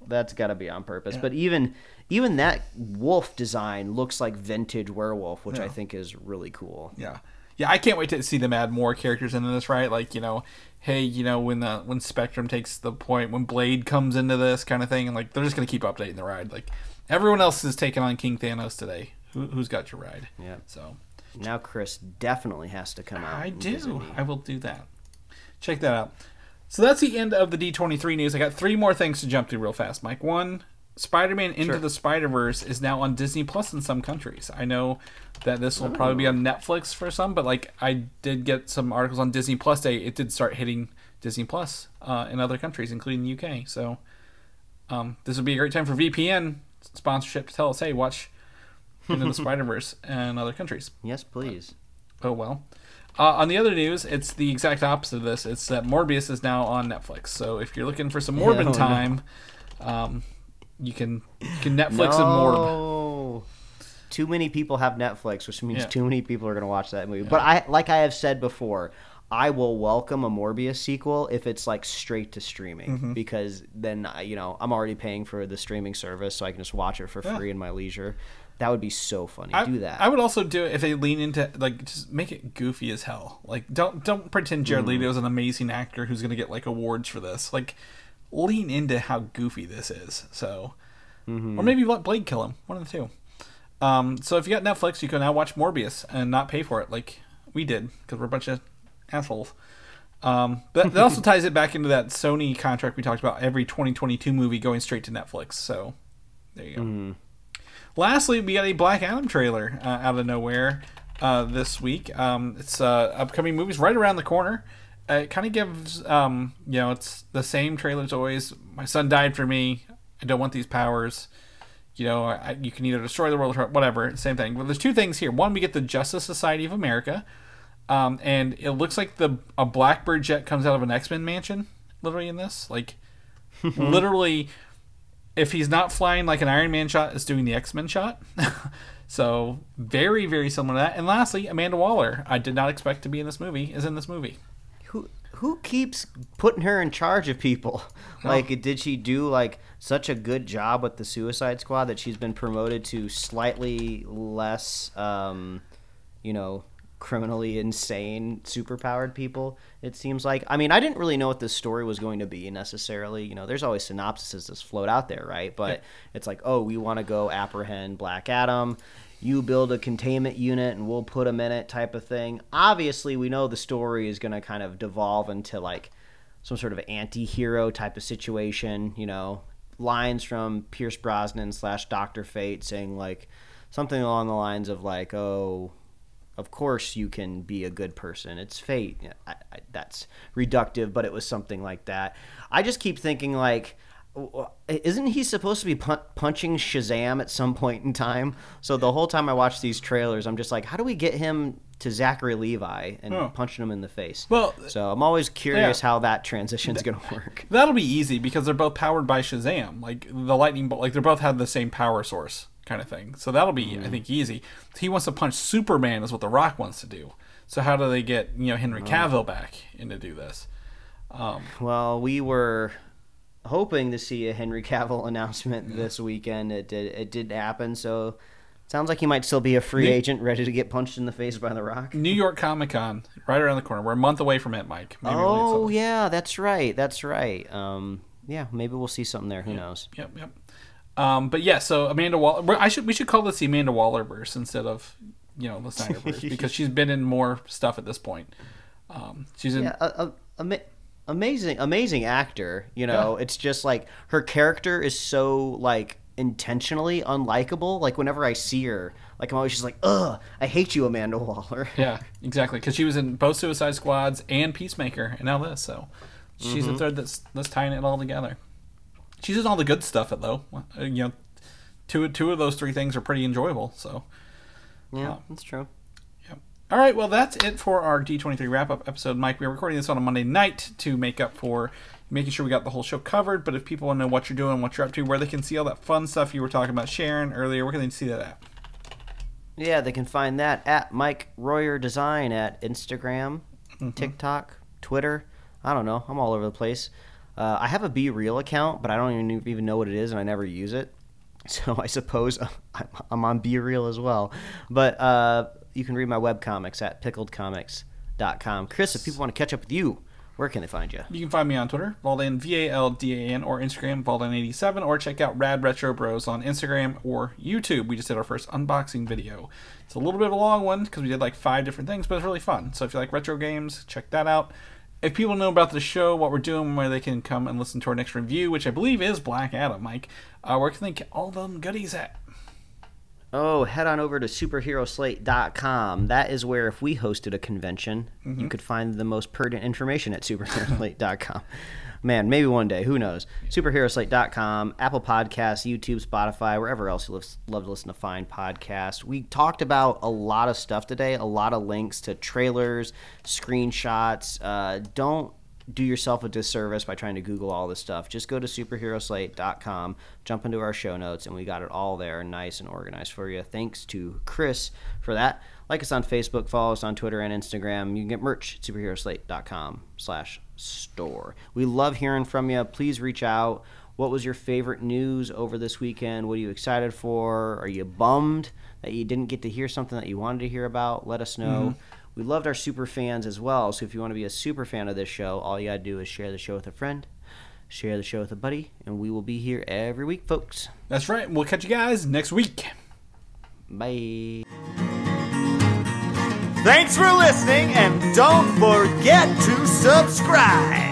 That's got to be on purpose. But even even that wolf design looks like vintage werewolf, which I think is really cool. Yeah, yeah. I can't wait to see them add more characters into this. Right, like you know, hey, you know, when the when Spectrum takes the point, when Blade comes into this kind of thing, and like they're just gonna keep updating the ride. Like everyone else is taking on King Thanos today. Who, who's got your ride? Yeah. So Now Chris definitely has to come out. I do. I will do that. Check that out. So that's the end of the D23 news. I got three more things to jump through real fast, Mike. One, Spider-Man Into Sure. the Spider-Verse is now on Disney Plus in some countries. I know that this will probably be on Netflix for some, but like I did get some articles on Disney Plus Day. It did start hitting Disney Plus uh, in other countries, including the UK. So um, this would be a great time for VPN sponsorship to tell us, hey, watch Into the Spider-Verse in other countries. Yes, please. Oh well. Uh, on the other news, it's the exact opposite of this. It's that Morbius is now on Netflix. So if you're looking for some Morbin Oh, no. time, um, you can you can Netflix and Morb. Too many people have Netflix, which means Yeah. too many people are going to watch that movie. But I, like I have said before, I will welcome a Morbius sequel if it's like straight to streaming Mm-hmm. because then I- you know I'm already paying for the streaming service, so I can just watch it for Yeah. free in my leisure. That would be so funny. I, Do that. I would also do it if they lean into like just make it goofy as hell. Like don't don't pretend Jared Mm. Leto is an amazing actor who's gonna get like awards for this. Like lean into how goofy this is. So Mm-hmm. or maybe let Blade kill him. One of the two. Um, so if you got Netflix, you can now watch Morbius and not pay for it like we did because we're a bunch of assholes. Um, but that also ties it back into that Sony contract we talked about. Every 2022 movie going straight to Netflix. So there you go. Lastly, we got a Black Adam trailer uh, out of nowhere uh, this week. Um, it's uh, upcoming movies right around the corner. Uh, it kind of gives, um, you know, it's the same trailer as always. My son died for me. I don't want these powers. You know, I, you can either destroy the world or whatever. Same thing. Well, there's two things here. One, we get the Justice Society of America, um, and it looks like the a Blackbird jet comes out of an X Men mansion. Literally in this, like, literally if he's not flying like an Iron Man shot, is doing the X Men shot. so very, very similar to that. And lastly, Amanda Waller. I did not expect to be in this movie. Is in this movie. who who keeps putting her in charge of people? Like, did she do like such a good job with the Suicide Squad that she's been promoted to slightly less, um, you know, criminally insane, superpowered people? It seems like. I mean, I didn't really know what this story was going to be necessarily. You know, there's always synopsises that float out there, right? But Yeah. it's like, oh, we want to go apprehend Black Adam. You build a containment unit and we'll put him in it, type of thing. Obviously, we know the story is going to kind of devolve into like some sort of anti-hero type of situation. You know, lines from Pierce Brosnan slash Doctor Fate saying like something along the lines of like, "Oh, of course you can be a good person. It's fate. I, I, that's reductive, but it was something like that. I just keep thinking like, isn't he supposed to be pun- punching Shazam at some point in time? So the whole time I watch these trailers, I'm just like, how do we get him to Zachary Levi and punching him in the face? Well, so I'm always curious yeah. how that transition's going to work. That'll be easy because they're both powered by Shazam. Like the lightning bolt, like they both have the same power source kind of thing. So that'll be, I think, easy. He wants to punch Superman, is what The Rock wants to do. So how do they get you know Henry Cavill back in to do this? Well, we were hoping to see a Henry Cavill announcement this weekend. It did. It did happen. So sounds like he might still be a free Me- agent, ready to get punched in the face by the Rock. New York Comic Con, right around the corner. We're a month away from it, Mike. Maybe we'll Oh yeah, that's right. That's right. Um, yeah, maybe we'll see something there. Who knows? Yep, yep. Um, but yeah, so Amanda Waller. I should we should call this the Amanda Waller verse instead of you know the Snyderverse because she's been in more stuff at this point. Um, she's in Yeah, a, a, ama- amazing, amazing actor. You know, it's just like her character is so like intentionally unlikable. Like whenever I see her, like I'm always just like, ugh, I hate you, Amanda Waller. Yeah, exactly. Because she was in both Suicide Squads and Peacemaker, and now this. So she's Mm-hmm. the third that's that's tying it all together. She's in all the good stuff, it though. You know, two two of those three things are pretty enjoyable. So, Yeah, um, that's true. Yeah. all right, well that's it for our D23 wrap up episode, Mike. We are recording this on a Monday night to make up for making sure we got the whole show covered. But if people want to know what you're doing, what you're up to, where they can see all that fun stuff you were talking about sharing earlier, where can they see that at? Yeah, they can find that at Mike Royer Design at Instagram. Mm-hmm. TikTok, Twitter. I don't know. I'm all over the place. Uh, I have a Be Real account, but I don't even even know what it is, and I never use it. So I suppose I'm, on Be Real as well. But uh, you can read my webcomics at pickledcomics.com. Chris, if people want to catch up with you, where can they find you? You can find me on Twitter, Valdan, V A L D A N, or Instagram, Valdan87, or check out Rad Retro Bros on Instagram or YouTube. We just did our first unboxing video. It's a little bit of a long one because we did like five different things, but it's really fun. So if you like retro games, check that out. If people know about the show, what we're doing, where they can come and listen to our next review, which I believe is Black Adam, Mike, uh, where can they get all them goodies at? Oh, head on over to superheroslate.com. That is where, if we hosted a convention, you could find the most pertinent information at superheroslate.com. Man, maybe one day. Who knows? Superheroslate.com, Apple Podcasts, YouTube, Spotify, wherever else you love to listen to fine podcasts. We talked about a lot of stuff today, a lot of links to trailers, screenshots. Uh, don't do yourself a disservice by trying to Google all this stuff. Just go to superheroslate.com, jump into our show notes, and we got it all there nice and organized for you. Thanks to Chris for that. Like us on Facebook, follow us on Twitter and Instagram. You can get merch at superheroslate.com slash store. We love hearing from you. Please reach out. What was your favorite news over this weekend? What are you excited for? Are you bummed that you didn't get to hear something that you wanted to hear about? Let us know. Mm-hmm. We loved our super fans as well. So if you want to be a super fan of this show, all you got to do is share the show with a friend, share the show with a buddy, and we will be here every week, folks. That's right. We'll catch you guys next week. Bye. Thanks for listening, and don't forget to subscribe.